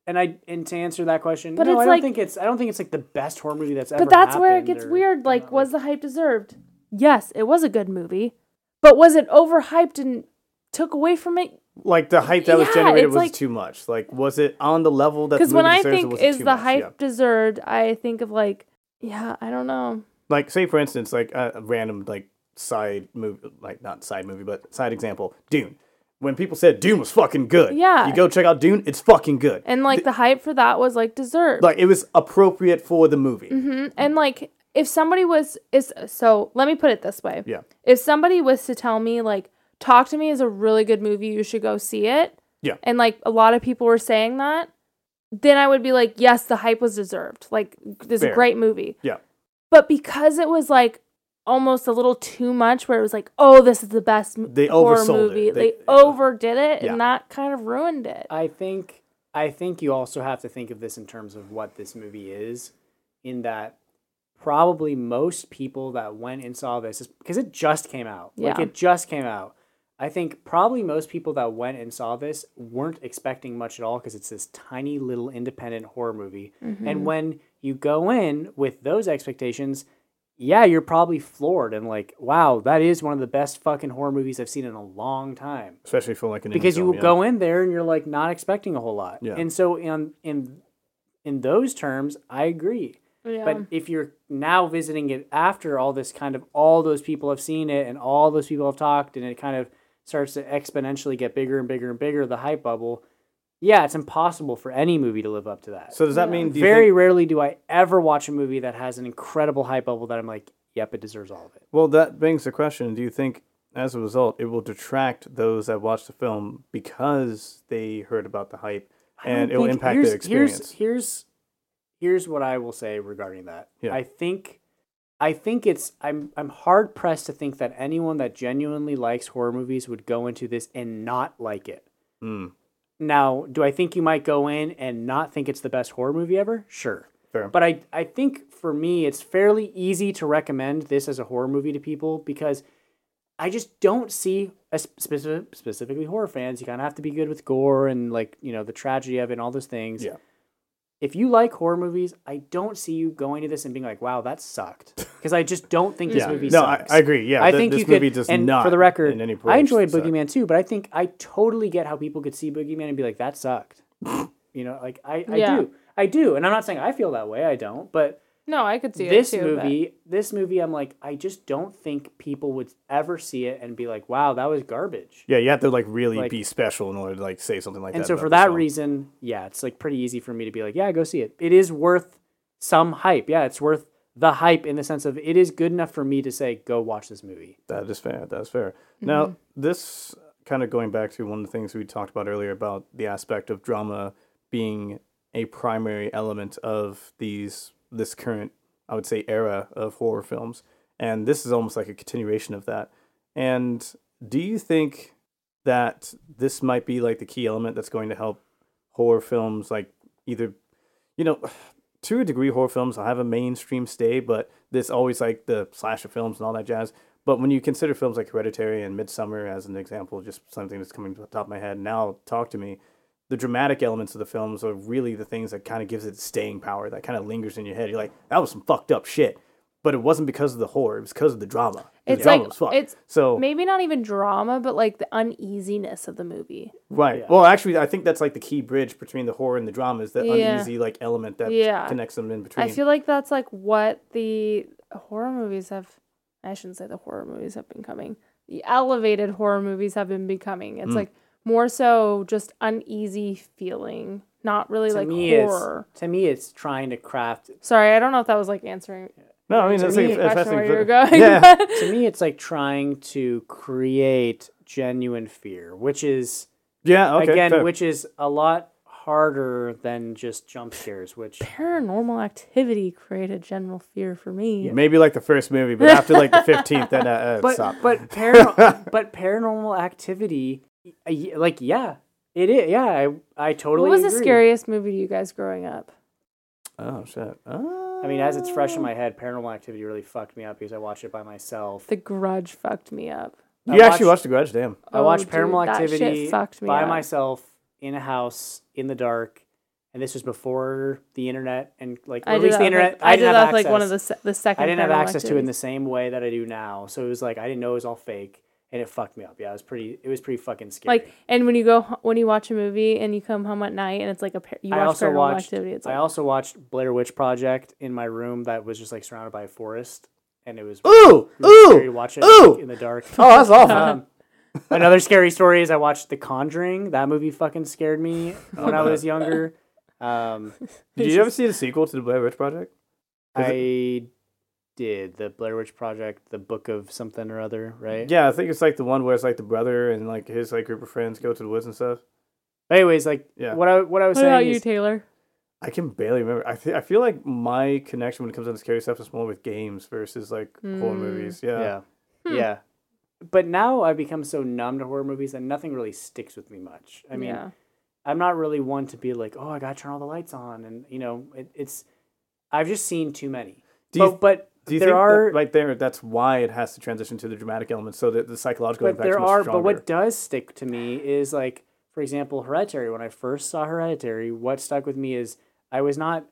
And I and to answer that question, But no, it's I don't like- think it's I don't think it's like the best horror movie that's ever. But that's where it gets or- weird. Like, not was the hype deserved? Yes, it was a good movie, but was it overhyped and took away from it? Like the hype that was generated was like- too much. Like, was it on the level that? Because when I think was it is too the much? hype Yeah. deserved, I think of like, yeah, I don't know. Like say for instance like a random like side movie like not side movie but side example dune when people said dune was fucking good Yeah. you go check out dune it's fucking good And like the hype for that was like deserved. like it was appropriate for the movie hmm And like if somebody was is so let me put it this way. yeah If somebody was to tell me like Talk to Me is a really good movie, you should go see it. Yeah. And like a lot of people were saying that, then I would be like, yes, the hype was deserved. Like this is a great movie. Yeah. But because it was like almost a little too much where it was like, oh, this is the best They horror oversold it. movie. They- They, overdid it Yeah. and that kind of ruined it. I think I think you also have to think of this in terms of what this movie is, in that probably most people that went and saw this is because it just came out. Like Yeah. it just came out. I think probably most people that went and saw this weren't expecting much at all because it's this tiny little independent horror movie. Mm-hmm. And when you go in with those expectations, yeah, you're probably floored and like, wow, that is one of the best fucking horror movies I've seen in a long time especially for like an because you film, will yeah. go in there and you're like not expecting a whole lot. Yeah. And so in in in those terms, I agree. Yeah. But if you're now visiting it after all this kind of all those people have seen it and all those people have talked and it kind of starts to exponentially get bigger and bigger and bigger, the hype bubble, yeah, it's impossible for any movie to live up to that. so does that Yeah. mean do you Very think, rarely do I ever watch a movie that has an incredible hype bubble that I'm like, yep, it deserves all of it. well that begs the question do you think as a result it will detract those that watch the film because they heard about the hype I don't and it will think- impact here's, their experience Here's here's here's what I will say regarding that. Yeah. I think I think it's I'm I'm hard pressed to think that anyone that genuinely likes horror movies would go into this and not like it. Mm, Now, do I think you might go in and not think it's the best horror movie ever? Sure. fair But I, I think for me, it's fairly easy to recommend this as a horror movie to people because I just don't see, a specific, specifically horror fans, you kind of have to be good with gore and like, you know, the tragedy of it and all those things. Yeah. If you like horror movies, I don't see you going to this and being like, wow, that sucked. Because I just don't think this yeah movie no I, sucks. I agree yeah I th- think this you movie could, does and not for the record, in any I approach enjoyed suck. Boogeyman too, but I think I totally get how people could see Boogeyman and be like, that sucked. you know, like I, I Yeah. do. I do. And I'm not saying I feel that way, I don't, but no, I could see this it too. but- movie, this movie, I'm like, I just don't think people would ever see it and be like, wow, that was garbage. yeah you have to like really Like- be special in order to like say something like and that And so for that film. reason, yeah, it's like pretty easy for me to be like, yeah, go see it. It is worth some hype. Yeah, it's worth the hype in the sense of it is good enough for me to say, go watch this movie. That is fair. That's fair. Mm-hmm. Now, this kind of going back to one of the things we talked about earlier about the aspect of drama being a primary element of these this current, I would say, era of horror films, and this is almost like a continuation of that. And do you think that this might be like the key element that's going to help horror films like either, you know, to a degree, horror films have a mainstream stay, but this always like the slasher films and all that jazz. But when you consider films like Hereditary and Midsommar as an example, just something that's coming to the top of my head now, talk to me. The dramatic elements of the films are really the things that kind of gives it staying power, that kind of lingers in your head. You're like, that was some fucked up shit. but it wasn't because of the horror. It was because of the drama. The It's drama like was it's so maybe not even drama, but like the uneasiness of the movie. right. Yeah. Well, actually, I think that's like the key bridge between the horror and the drama is the Yeah. uneasy like element that Yeah. connects them in between. I feel like that's like what the horror movies have. I shouldn't say the horror movies have been coming. The elevated horror movies have been becoming. It's Mm. like more so just uneasy feeling, not really To like me, horror. it's to me, it's trying to craft. Sorry, I don't know if that was like answering no, I mean to that's me, like, the that's question where you were going. Yeah. To me, it's like trying to create genuine fear, which is yeah. Okay. again, fair. which is a lot harder than just jump scares. Which Paranormal activity created general fear for me. maybe like the first movie, but after like the fifteenth, then uh, uh, but stop. but paran- but paranormal activity, y- y- like yeah, it is. Yeah, I I totally. What was the scariest movie to you guys growing up? oh shit. Uh, I mean, as it's fresh in my head, Paranormal Activity really fucked me up because I watched it by myself. The Grudge fucked me up. you I actually watched- watched The Grudge, damn. I watched Oh, Paranormal dude, that shit Activity fucked me by up. myself in a house in the dark, and this was before the internet and like I at did least that the internet. like, I, I did didn't that have with, like one of the se- the second. I didn't have Paranormal access to it in the same way that I do now. So it was like I didn't know it was all fake, and it fucked me up. Yeah, it was pretty. It was pretty fucking scary. Like, and when you go when you watch a movie and you come home at night and it's like a par- you watch I also Paranormal watched. Activity. It's like I also watched Blair Witch Project in my room that was just like surrounded by a forest, and it was Ooh, really scary to ooh. watch it ooh. like, in the dark. Oh, that's awful. Um, another scary story is I watched The Conjuring. That movie fucking scared me when I was younger. Um, Did you ever see the sequel to the Blair Witch Project? Is I did the Blair Witch Project, the Book of something or other, right? Yeah, I think it's like the one where it's like the brother and like his like group of friends go to the woods and stuff. Anyways, like Yeah. what I what I was what about saying you, is, Taylor? I can barely remember. I th- I feel like my connection when it comes to scary stuff is more with games versus like horror Mm. movies. Yeah. yeah, Hmm. yeah. But now I've become so numb to horror movies that nothing really sticks with me much. I mean, yeah. I'm not really one to be like, oh, I gotta turn all the lights on, and you know, it, it's. I've just seen too many. Do you, but but do you there think are right there that's why it has to transition to the dramatic element so that the psychological but there are stronger? but what does stick to me is like for example hereditary when i first saw hereditary what stuck with me is i was not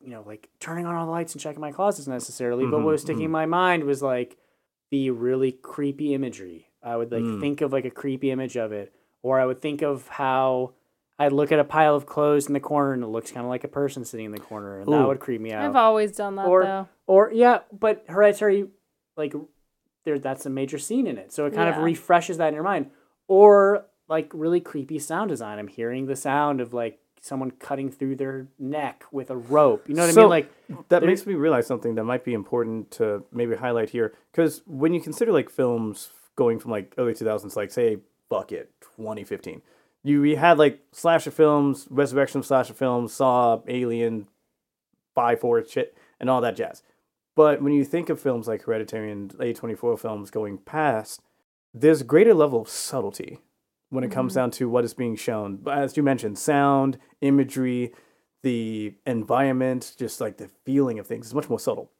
you know like turning on all the lights and checking my closets necessarily but Mhm, what was sticking in my mind was like the really creepy imagery i would like Mm. think of like a creepy image of it or i would think of how i'd look at a pile of clothes in the corner and it looks kind of like a person sitting in the corner and that would creep me out I've always done that Or- though. or yeah, but Hereditary, like there, that's a major scene in it, so it kind Yeah. of refreshes that in your mind. Or like really creepy sound design. I'm hearing the sound of like someone cutting through their neck with a rope. You know what I mean? Like that makes me realize something that might be important to maybe highlight here because when you consider like films going from like early 2000s like say fuck it 2015 you we had like slasher films resurrection of slasher films saw alien five four shit and all that jazz. But when you think of films like hereditary and a24 films going past there's a greater level of subtlety when it comes mm-hmm. down to what is being shown. But as you mentioned sound imagery the environment, just like the feeling of things is much more subtle,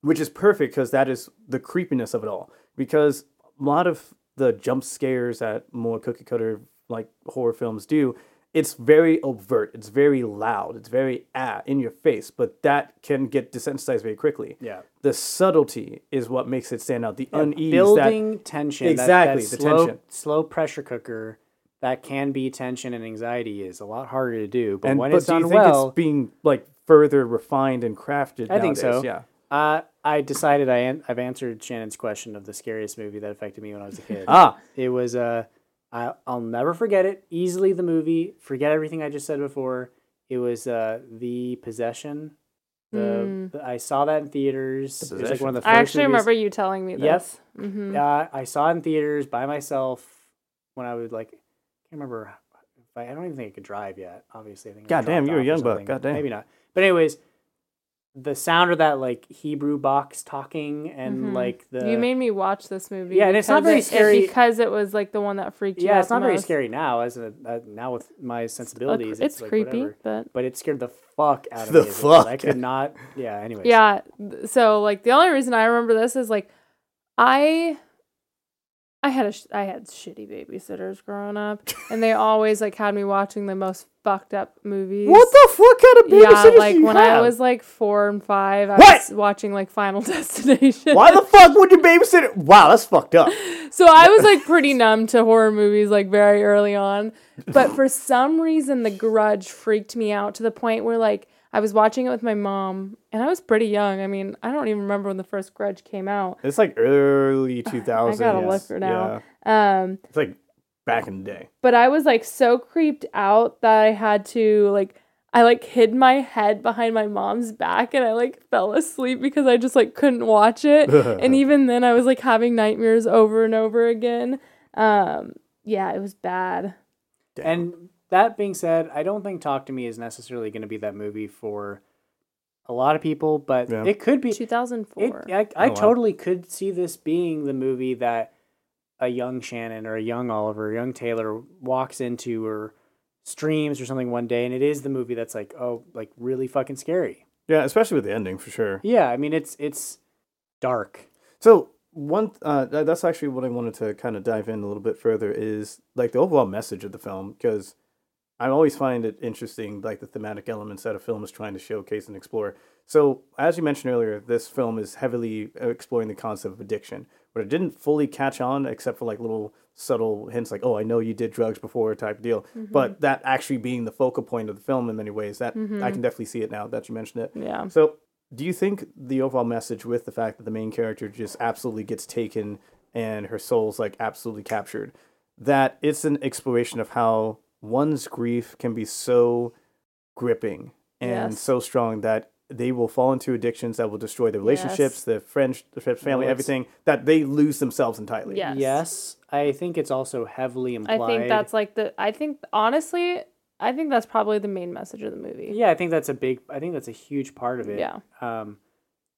which is perfect because that is the creepiness of it all. Because a lot of the jump scares that more cookie cutter like horror films do, it's very overt, it's very loud, it's very ah in your face, but that can get desensitized very quickly. yeah, The subtlety is what makes it stand out. The unease that building tension. Exactly, that the slow, tension. Slow pressure cooker that can be tension and anxiety is a lot harder to do. But and when but it's do you done think well, it's being like further refined and crafted? I think so. Yeah. uh, I decided I an- I've answered Shannon's question of the scariest movie that affected me when I was a kid. Ah, It was uh, I I'll never forget it. Easily the movie. Forget everything I just said before. It was uh, the possession. The, Mm. the- I saw that in theaters. The It was like one of the I actually movies- remember you telling me Yep. this. Mm-hmm. Uh, I saw it in theaters by myself when I was like. I can't remember. If I, I don't even think I could drive yet. Obviously, I think. I God damn, you were a young buck. God damn. Maybe not. But anyways, the sound of that like Hebrew box talking and Mhm. like the you made me watch this movie. Yeah, and it's not very it- it- scary. because it was like the one that freaked you out. yeah, it's not the very most. scary now as a uh, now with my sensibilities. It's, it's like, creepy, whatever. but but it scared the fuck out of The me. as a. I could not. Yeah. Anyways. yeah. So like the only reason I remember this is like I I had a sh- I had shitty babysitters growing up, and they always like had me watching the most fucked up movies. What the fuck kind of Yeah, like you when have? I was like four and five, I What? was watching like Final Destination. Why the fuck would your babysitter? Wow, that's fucked up. So I was like pretty numb to horror movies like very early on. But for some reason The Grudge freaked me out to the point where like I was watching it with my mom and I was pretty young. I mean, I don't even remember when the first Grudge came out. It's like early 2000s. I gotta look for now. Um It's like back in the day. but I was like so creeped out that I had to like I like hid my head behind my mom's back and I like fell asleep because I just like couldn't watch it. and even then I was like having nightmares over and over again. Um yeah, it was bad. Damn. And that being said, I don't think Talk to Me is necessarily going to be that movie for a lot of people, but Yeah. it could be. 2004. It, I, I Oh, wow. totally could see this being the movie that a young Shannon or a young Oliver, a young Taylor walks into or streams or something one day, and it is the movie that's like, oh, like really fucking scary. Yeah, especially with the ending for sure. Yeah, I mean it's it's dark. So one, uh, that's actually what I wanted to kind of dive in a little bit further is like the overall message of the film because I always find it interesting, like the thematic elements that a film is trying to showcase and explore. So as you mentioned earlier, this film is heavily uh, exploring the concept of addiction, but it didn't fully catch on except for like little subtle hints, like "Oh, I know you did drugs before" type deal. But that actually being the focal point of the film in many ways, that I can definitely see it now that you mentioned it. Yeah. So, do you think the overall message with the fact that the main character just absolutely gets taken and her soul's like absolutely captured, that it's an exploration of how one's grief can be so gripping and Yes. so strong that they will fall into addictions that will destroy their relationships, Yes. their friendships, family, it's- everything, that they lose themselves entirely. Yes. Yes, I think it's also heavily implied. I think that's like the I think honestly, I think that's probably the main message of the movie. Yeah, I think that's a big. I think that's a huge part of it. Yeah. Um,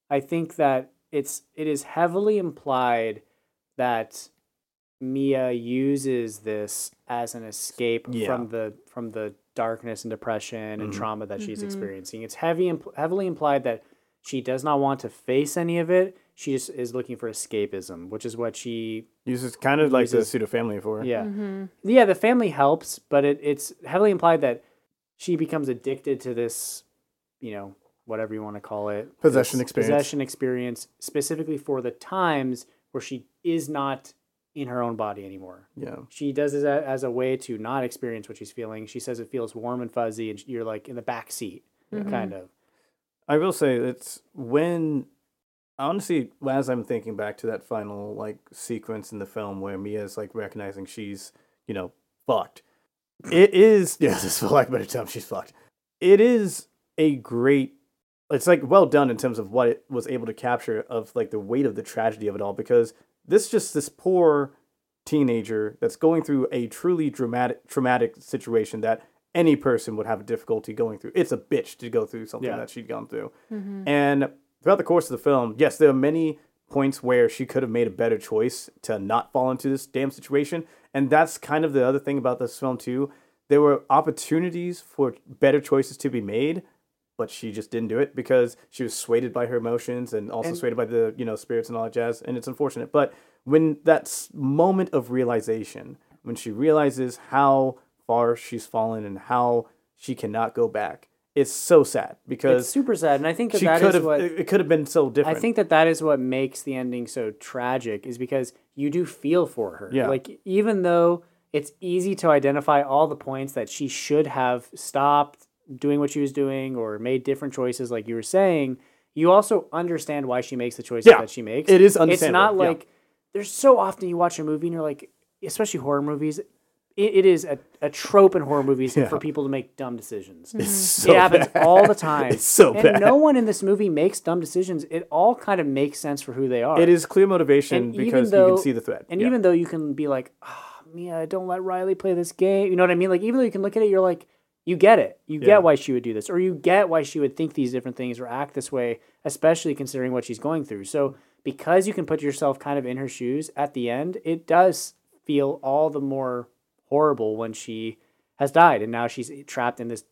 I think that it's it is heavily implied that Mia uses this as an escape Yeah. from the from the darkness and depression and Mhm. trauma that she's Mhm. experiencing. It's heavy impl- heavily implied that she does not want to face any of it. She just is looking for escapism, which is what she Uses kind of like the Uses- pseudo family for. yeah. Mm-hmm. Yeah, the family helps, but it, it's heavily implied that she becomes addicted to this, you know, whatever you want to call it. Possession experience. Possession experience, specifically for the times where she is not in her own body anymore. Yeah. She does it a- as a way to not experience what she's feeling. She says it feels warm and fuzzy, and you're like in the back seat, Mhm. kind of. I will say it's when honestly, as I'm thinking back to that final like sequence in the film where Mia's like recognizing she's, you know, fucked. It is yes, this for lack of a better term, she's fucked. It is a great it's like well done in terms of what it was able to capture of like the weight of the tragedy of it all because this just this poor teenager that's going through a truly dramatic traumatic situation that any person would have a difficulty going through. It's a bitch to go through something Yeah. that she'd gone through. Mm-hmm. And throughout the course of the film, yes, there are many points where she could have made a better choice to not fall into this damn situation. And that's kind of the other thing about this film too. There were opportunities for better choices to be made, but she just didn't do it because she was swayed by her emotions and also And- swayed by the, you know, spirits and all that jazz. And it's unfortunate. But when that moment of realization, when she realizes how far she's fallen and how she cannot go back, it's so sad because It's super sad, and I think that that is what it, it could have been so different. I think that that is what makes the ending so tragic is because you do feel for her. Yeah. Like even though it's easy to identify all the points that she should have stopped doing what she was doing or made different choices like you were saying, you also understand why she makes the choices Yeah. that she makes. It is understandable. It's understandable, not yeah. like there's so often you watch a movie and you're like especially horror movies it, it is a, a trope in horror movies Yeah. for people to make dumb decisions. it's mm-hmm. so it happens bad. all the time. It's so and bad. no one in this movie makes dumb decisions. It all kind of makes sense for who they are. it is clear motivation And even because you can see the thread. And Yeah. even though you can be like, oh, Mia, don't let Riley play this game. You know what I mean? Like, even though you can look at it, you're like, you get it. You Yeah. get why she would do this, or you get why she would think these different things or act this way, especially considering what she's going through. So, because you can put yourself kind of in her shoes at the end, it does feel all the more horrible when she has died and now she's trapped in this,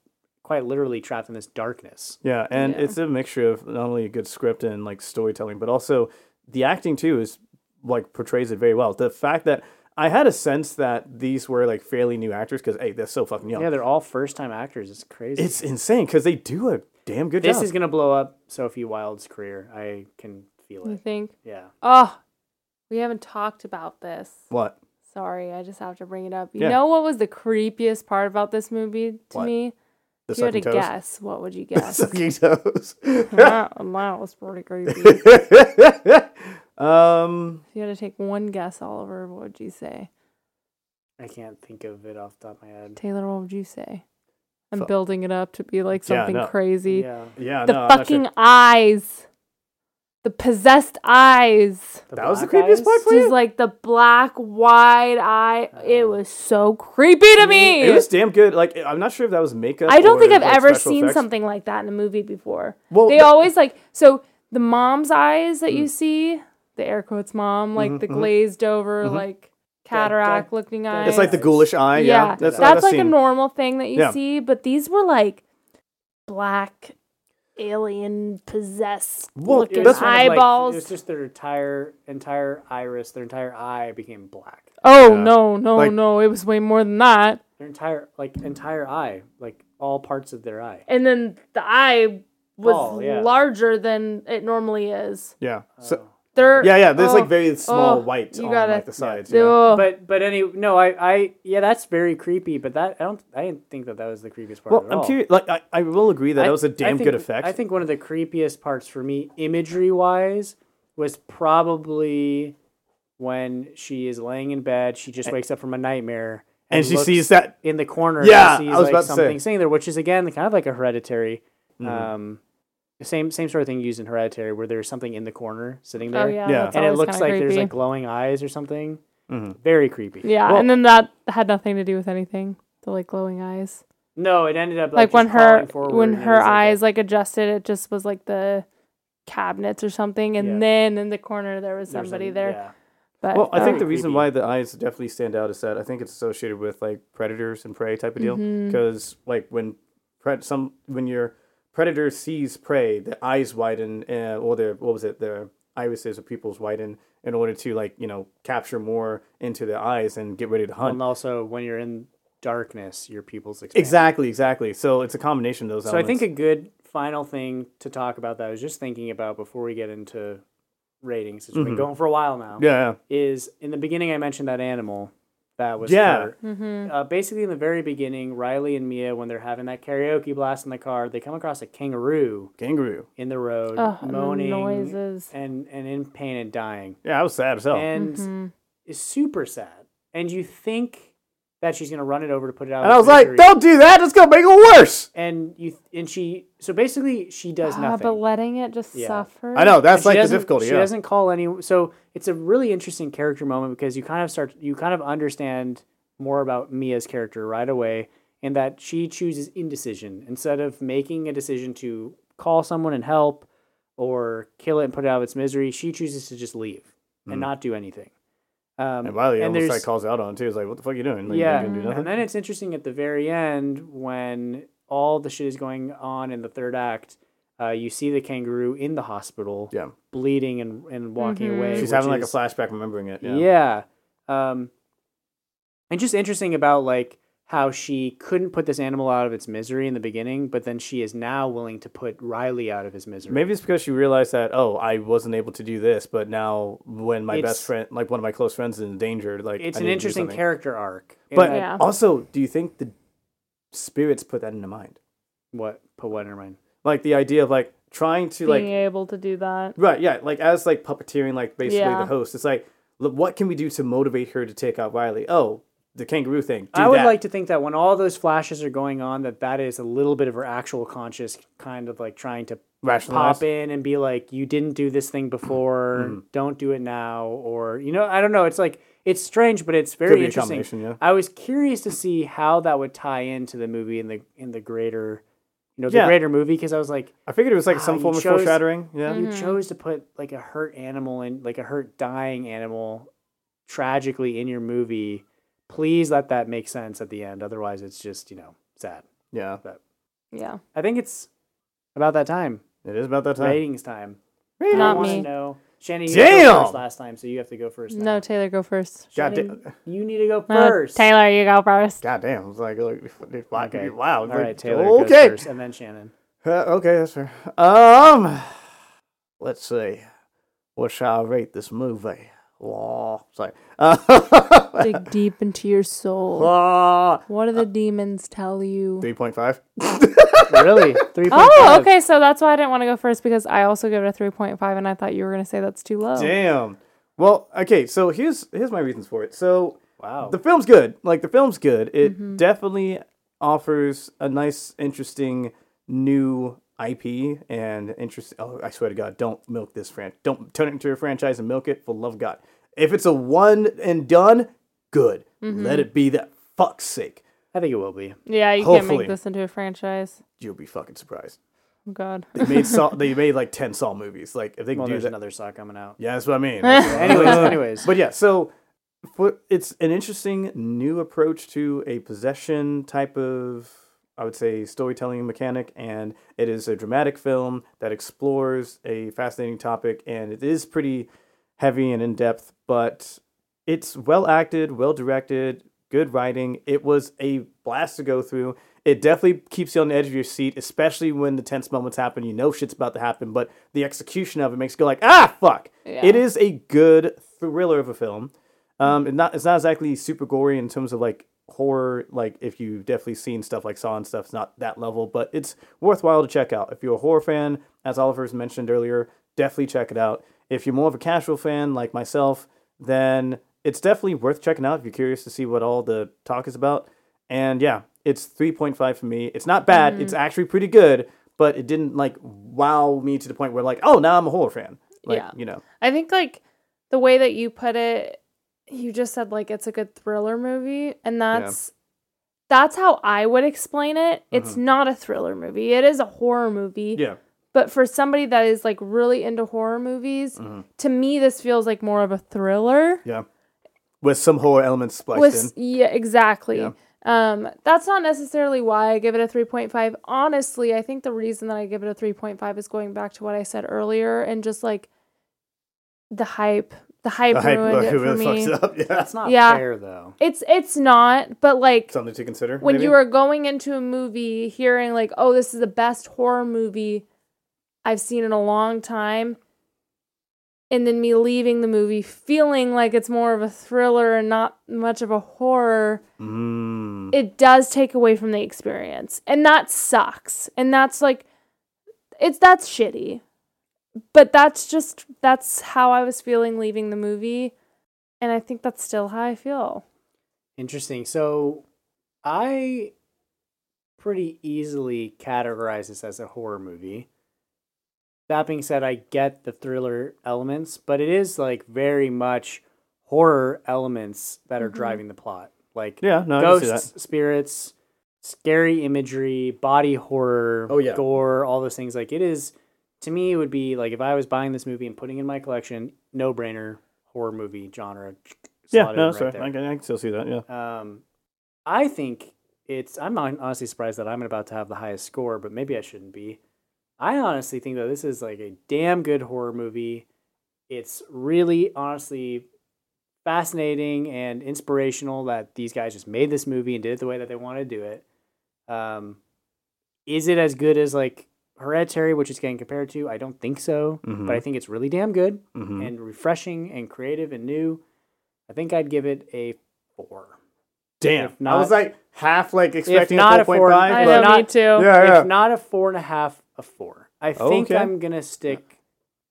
quite literally trapped in this darkness. Yeah, and Yeah. it's a mixture of not only a good script and like storytelling, but also the acting too is like portrays it very well. The fact that I had a sense that these were like fairly new actors because hey, they're so fucking young. Yeah, they're all first time actors. It's crazy. it's insane because they do a damn good this job. This is gonna blow up Sophie Wilde's career. I can feel it. You think? Yeah. Oh, we haven't talked about this. what? Sorry, I just have to bring it up. You Yeah. know what was the creepiest part about this movie to What? me? The If you had to toes. guess, what would you guess? Sucking toes. that, that was pretty creepy. If um, you had to take one guess, Oliver, what would you say? I can't think of it off the top of my head. Taylor, what would you say? I'm Fu- building it up to be like Yeah, something no. crazy. Yeah. yeah, The no, fucking sure. eyes. The possessed eyes. That was the creepiest eyes? part for Just you? like the black wide eye. It was so creepy to me. It was damn good. Like I'm not sure if that was makeup. I don't or, think I've like, ever seen effects. something like that in a movie before. Well, they th- always like so the mom's eyes that Mm. you see, the air quotes mom, like Mhm, the mhm. glazed over, Mhm. like cataract looking eyes. It's like the ghoulish eye. Yeah, yeah, that's, that's, I've like a normal thing that you Yeah. see, but these were like black alien possessed Well, looking that's kind like- eyeballs. it was just their entire entire iris, their entire eye became black. oh Yeah. no, no, Like- no! It was way more than that. Their entire like entire eye, like all parts of their eye. And then the eye was Oh, yeah. larger than it normally is. Yeah. So Oh. They're yeah, yeah. There's oh, like very small oh, white you on gotta- like the sides. Yeah. oh, But but any no, I I yeah, that's very creepy. But that I don't I didn't think that that was the creepiest part. Well, at I'm all. curious. Like I, I will agree that I- that was a damn think- good effect. I think one of the creepiest parts for me, imagery wise, was probably when she is laying in bed. She just wakes up from a nightmare, and she sees that. in the corner. Yeah, and sees I was like about to something say. sitting there, which is again kind of like a hereditary. Mhm. Um, the same same sort of thing used in Hereditary, where there's something in the corner sitting there, oh yeah, Yeah. and it looks kinda like there's like glowing eyes or something. Mhm. Very creepy. Yeah, Well- and then that had nothing to do with anything. The like glowing eyes. No, it ended up Like, like, when her forward when and it her was like a- eyes like adjusted, it just was like the cabinets or something, and Yeah. then in the corner there was there's a- somebody there. yeah. But Well, I think Very the reason creepy. why the eyes definitely stand out is that I think it's associated with like predators and prey type of deal. Because like when pred some when your predator sees prey, the eyes widen, uh, or their what was it, their irises or pupils widen in order to like you know capture more into their eyes and get ready to hunt. And also, when you're in darkness, your pupils expand. Exactly, exactly. So it's a combination of those. So I think a good final thing to talk about that I was just thinking about before we get into ratings, which we've been going for a while now, yeah, is in the beginning I mentioned that animal that was Yeah. hurt. hmm Uh, basically, in the very beginning, Riley and Mia, when they're having that karaoke blast in the car, they come across a kangaroo kangaroo. in the road, Oh, and the moaning noises. and and in pain and dying, Yeah, I was sad as hell. and Mhm. is super sad. And you think that she's gonna run it over to put it out. And I was like, "Don't do that. It's gonna make it worse." And you and she so basically she does Ah, nothing. but letting it just Yeah. suffer. I know that's And like the difficulty. She yeah. doesn't call any. So it's a really interesting character moment because you kind of start, you kind of understand more about Mia's character right away, in that she chooses indecision instead of making a decision to call someone and help or kill it and put it out of its misery. She chooses to just leave and Mm. not do anything. Um, And Riley and almost like calls out on it too. He's like, "What the fuck are you doing? Like, yeah, do and then it's interesting at the very end when all the shit is going on in the third act. Uh, you see the kangaroo in the hospital, Yeah. bleeding and, and walking Mhm. away. She's which having like a flashback, remembering it. Yeah. Yeah. Um, and just interesting about like how she couldn't put this animal out of its misery in the beginning, but then she is now willing to put Riley out of his misery. Maybe it's because she realized that oh, I wasn't able to do this, but now when my It's- best friend, like one of my close friends, is in danger, like it's I an need to do interesting something. character arc. in But that- Yeah. also, do you think the spirits put that into mind? what put what in her mind? Like the idea of like trying to like being able to do that. right, yeah, like as like puppeteering, like basically Yeah. the host. It's like, look, what can we do to motivate her to take out Riley? Oh, the kangaroo thing. Do I would that. like to think that when all those flashes are going on, that that is a little bit of her actual conscious kind of like trying to rationalize. pop in and be like, "You didn't do this thing before. Mhm. Don't do it now." Or you know, I don't know. It's like it's strange, but it's Could very be a interesting. combination, yeah. I was curious to see how that would tie into the movie in the in the greater, you know, the Yeah. greater movie because I was like, I figured it was like Ah, some you form of chose- foreshadowing. Yeah. you Mhm. chose to put like a hurt animal in, like a hurt dying animal, tragically in your movie. Please let that make sense at the end. Otherwise, it's just you know sad. Yeah. Yeah. I think it's about that time. It is about that time. Ratings time. Rating. Not I wanna me. know. Shannon, you got go Damn! first last time, so you have to go first. No. Taylor, go first. God Shannon, damn. you need to go No, first. Taylor, you go first. God damn. It's like, like wow. Okay. Wow. All like, right, Taylor goes first, and then Shannon. Uh, okay, that's fair. Um, let's see. What shall I rate this movie? Oh, sorry. Uh, Dig deep into your soul. uh, What do the demons tell you? 3.5. really? Three point Oh, five. okay. So that's why I didn't want to go first because I also give it a three point five, and I thought you were gonna say that's too low. Damn. Well, okay, so here's here's my reasons for it. So Wow. the film's good. Like the film's good. It definitely offers a nice, interesting new IP and interest. Oh, I swear to God, don't milk this fran. Don't turn it into a franchise and milk it. For love of God, if it's a one and done, good. Mm-hmm. Let it be that. Fuck's sake, I think it will be. Yeah, you can't make this into a franchise. you'll be fucking surprised. Oh God. They made Saw. they made like ten Saw movies. Like if they can Well, do there's that. another saw coming out. Yeah, that's what I mean. Anyways, anyways. But yeah, so for, it's an interesting new approach to a possession type of, I would say, storytelling mechanic, and it is a dramatic film that explores a fascinating topic, and it is pretty heavy and in depth, but it's well acted, well directed, good writing. It was a blast to go through. It definitely keeps you on the edge of your seat, especially when the tense moments happen. You know shit's about to happen, but the execution of it makes you go like, ah, fuck. Yeah. It is a good thriller of a film. Um, it not it's not exactly super gory in terms of like horror. Like if you've definitely seen stuff like Saw and stuff, it's not that level, but it's worthwhile to check out. If you're a horror fan, as Oliver's mentioned earlier, definitely check it out. If you're more of a casual fan like myself, then it's definitely worth checking out if you're curious to see what all the talk is about. And yeah, it's 3.5 for me. It's not bad. It's mm-hmm. actually pretty good, but it didn't like wow me to the point where like, oh, now I'm a horror fan. Like, Yeah. you know. I think like the way that you put it, you just said like it's a good thriller movie, and that's that's how I would explain it. It's mm-hmm. not a thriller movie. It is a horror movie. Yeah. But for somebody that is like really into horror movies, to me this feels like more of a thriller. Yeah. With some horror elements spliced With in. yeah, exactly. Yeah. Um, that's not necessarily why I give it a 3.5. Honestly, I think the reason that I give it a 3.5 is going back to what I said earlier and just like the hype. The hype The hype ruined like, it for really me. fucks up. Yeah. That's not Yeah. fair, though. It's it's not, but like Something to consider. when maybe? you are going into a movie hearing like, "Oh, this is the best horror movie I've seen in a long time." And then me leaving the movie feeling like it's more of a thriller and not much of a horror, Mm. it does take away from the experience. And that sucks. And that's like it's that's shitty. But that's just that's how I was feeling leaving the movie. And I think that's still how I feel. Interesting. So, I pretty easily categorize this as a horror movie. That being said, I get the thriller elements, but it is like very much horror elements that are driving the plot. Like Yeah, no, I can ghosts, spirits, scary imagery, body horror, Oh, yeah. gore, all those things. Like it is to me it would be like if I was buying this movie and putting it in my collection, no brainer horror movie genre. Yeah, no, in sorry. I, can, I can still see that. Yeah. Um, I think it's. I'm honestly surprised that I'm about to have the highest score, but maybe I shouldn't be. I honestly think that this is like a damn good horror movie. It's really, honestly, fascinating and inspirational that these guys just made this movie and did it the way that they wanted to do it. Um, is it as good as like Hereditary, which it's getting compared to? I don't think so, Mhm. but I think it's really damn good Mhm. and refreshing and creative and new. I think I'd give it a four. Damn. if I was like half like expecting not a a four- 4.5. I but know, not- me too. Yeah, yeah. If not a four and a half, a four. I think Okay. I'm gonna stick.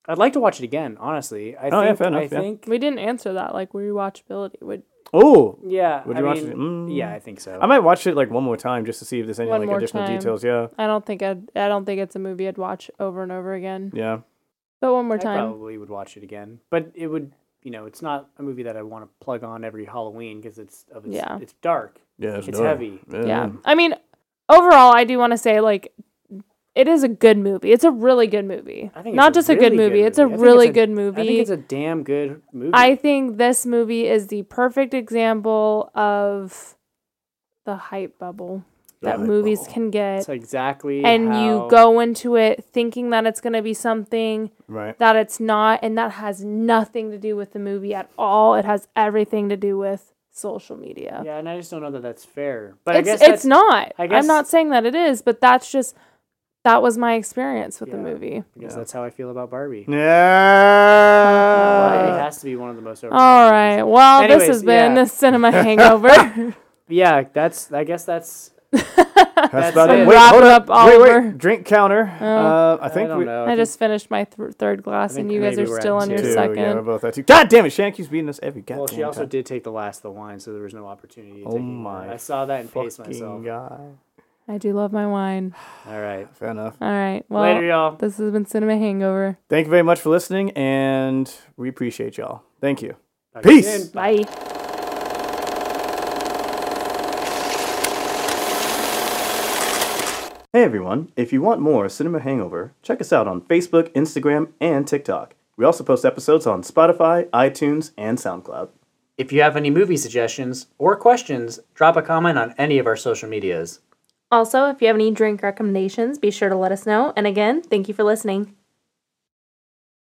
I'd like to watch it again. Honestly, I Oh, yeah, think. fair enough, I yeah. think. We didn't answer that like rewatchability. Would Oh, Yeah. Would I you watch mean, it? Mm. Yeah, I think so. I might watch it like one more time just to see if there's any One like more additional time. details. Yeah. I don't think I'd, I don't think it's a movie I'd watch over and over again. Yeah. But one more I time. probably would watch it again, but it would. You know, it's not a movie that I want to plug on every Halloween because it's of its, Yeah. it's dark. Yeah. It's dark. heavy. Yeah. I mean, overall, I do want to say like it is a good movie. It's a really good movie. I think Not it's just a good really movie. It's a I think really it's a- good movie. I think it's a damn good movie. I think this movie is the perfect example of the hype bubble. that Right. movies can get. Exactly. and how- you go into it thinking that it's going to be something Right. that it's not and that has nothing to do with the movie at all it has everything to do with social media Yeah, and I just don't know that that's fair. But I it's guess it's not I guess- i'm not saying that it is but that's just that was my experience with the movie I guess that's how I feel about Barbie. Yeah. Barbie has to be one of the most. overrated all movies. well Anyways, this has been yeah. a cinema hangover Yeah, that's. I guess that's. That's about it. it. Wait, Wrap hold it up. up, Wait, Oliver. wait. Drink counter. uh, I think I don't we. know. i just finished my th- third glass and you guys are still at on your two. Two, second Yeah, we're both at two. God damn it, Shannon keeps beating us every goddamn Well, she also time. did take the last of the wine, so there was no opportunity. To Oh take any my I saw that and paced Fucking myself. guy. I do love my wine All right. Fair enough. all right well Later, y'all. this has been cinema hangover Thank you very much for listening, and we appreciate y'all. Thank you. Talk to you Peace. bye Hey everyone, if you want more Cinema Hangover, check us out on Facebook, Instagram, and TikTok. We also post episodes on Spotify, iTunes, and SoundCloud. If you have any movie suggestions or questions, drop a comment on any of our social medias. Also, if you have any drink recommendations, be sure to let us know. And again, thank you for listening.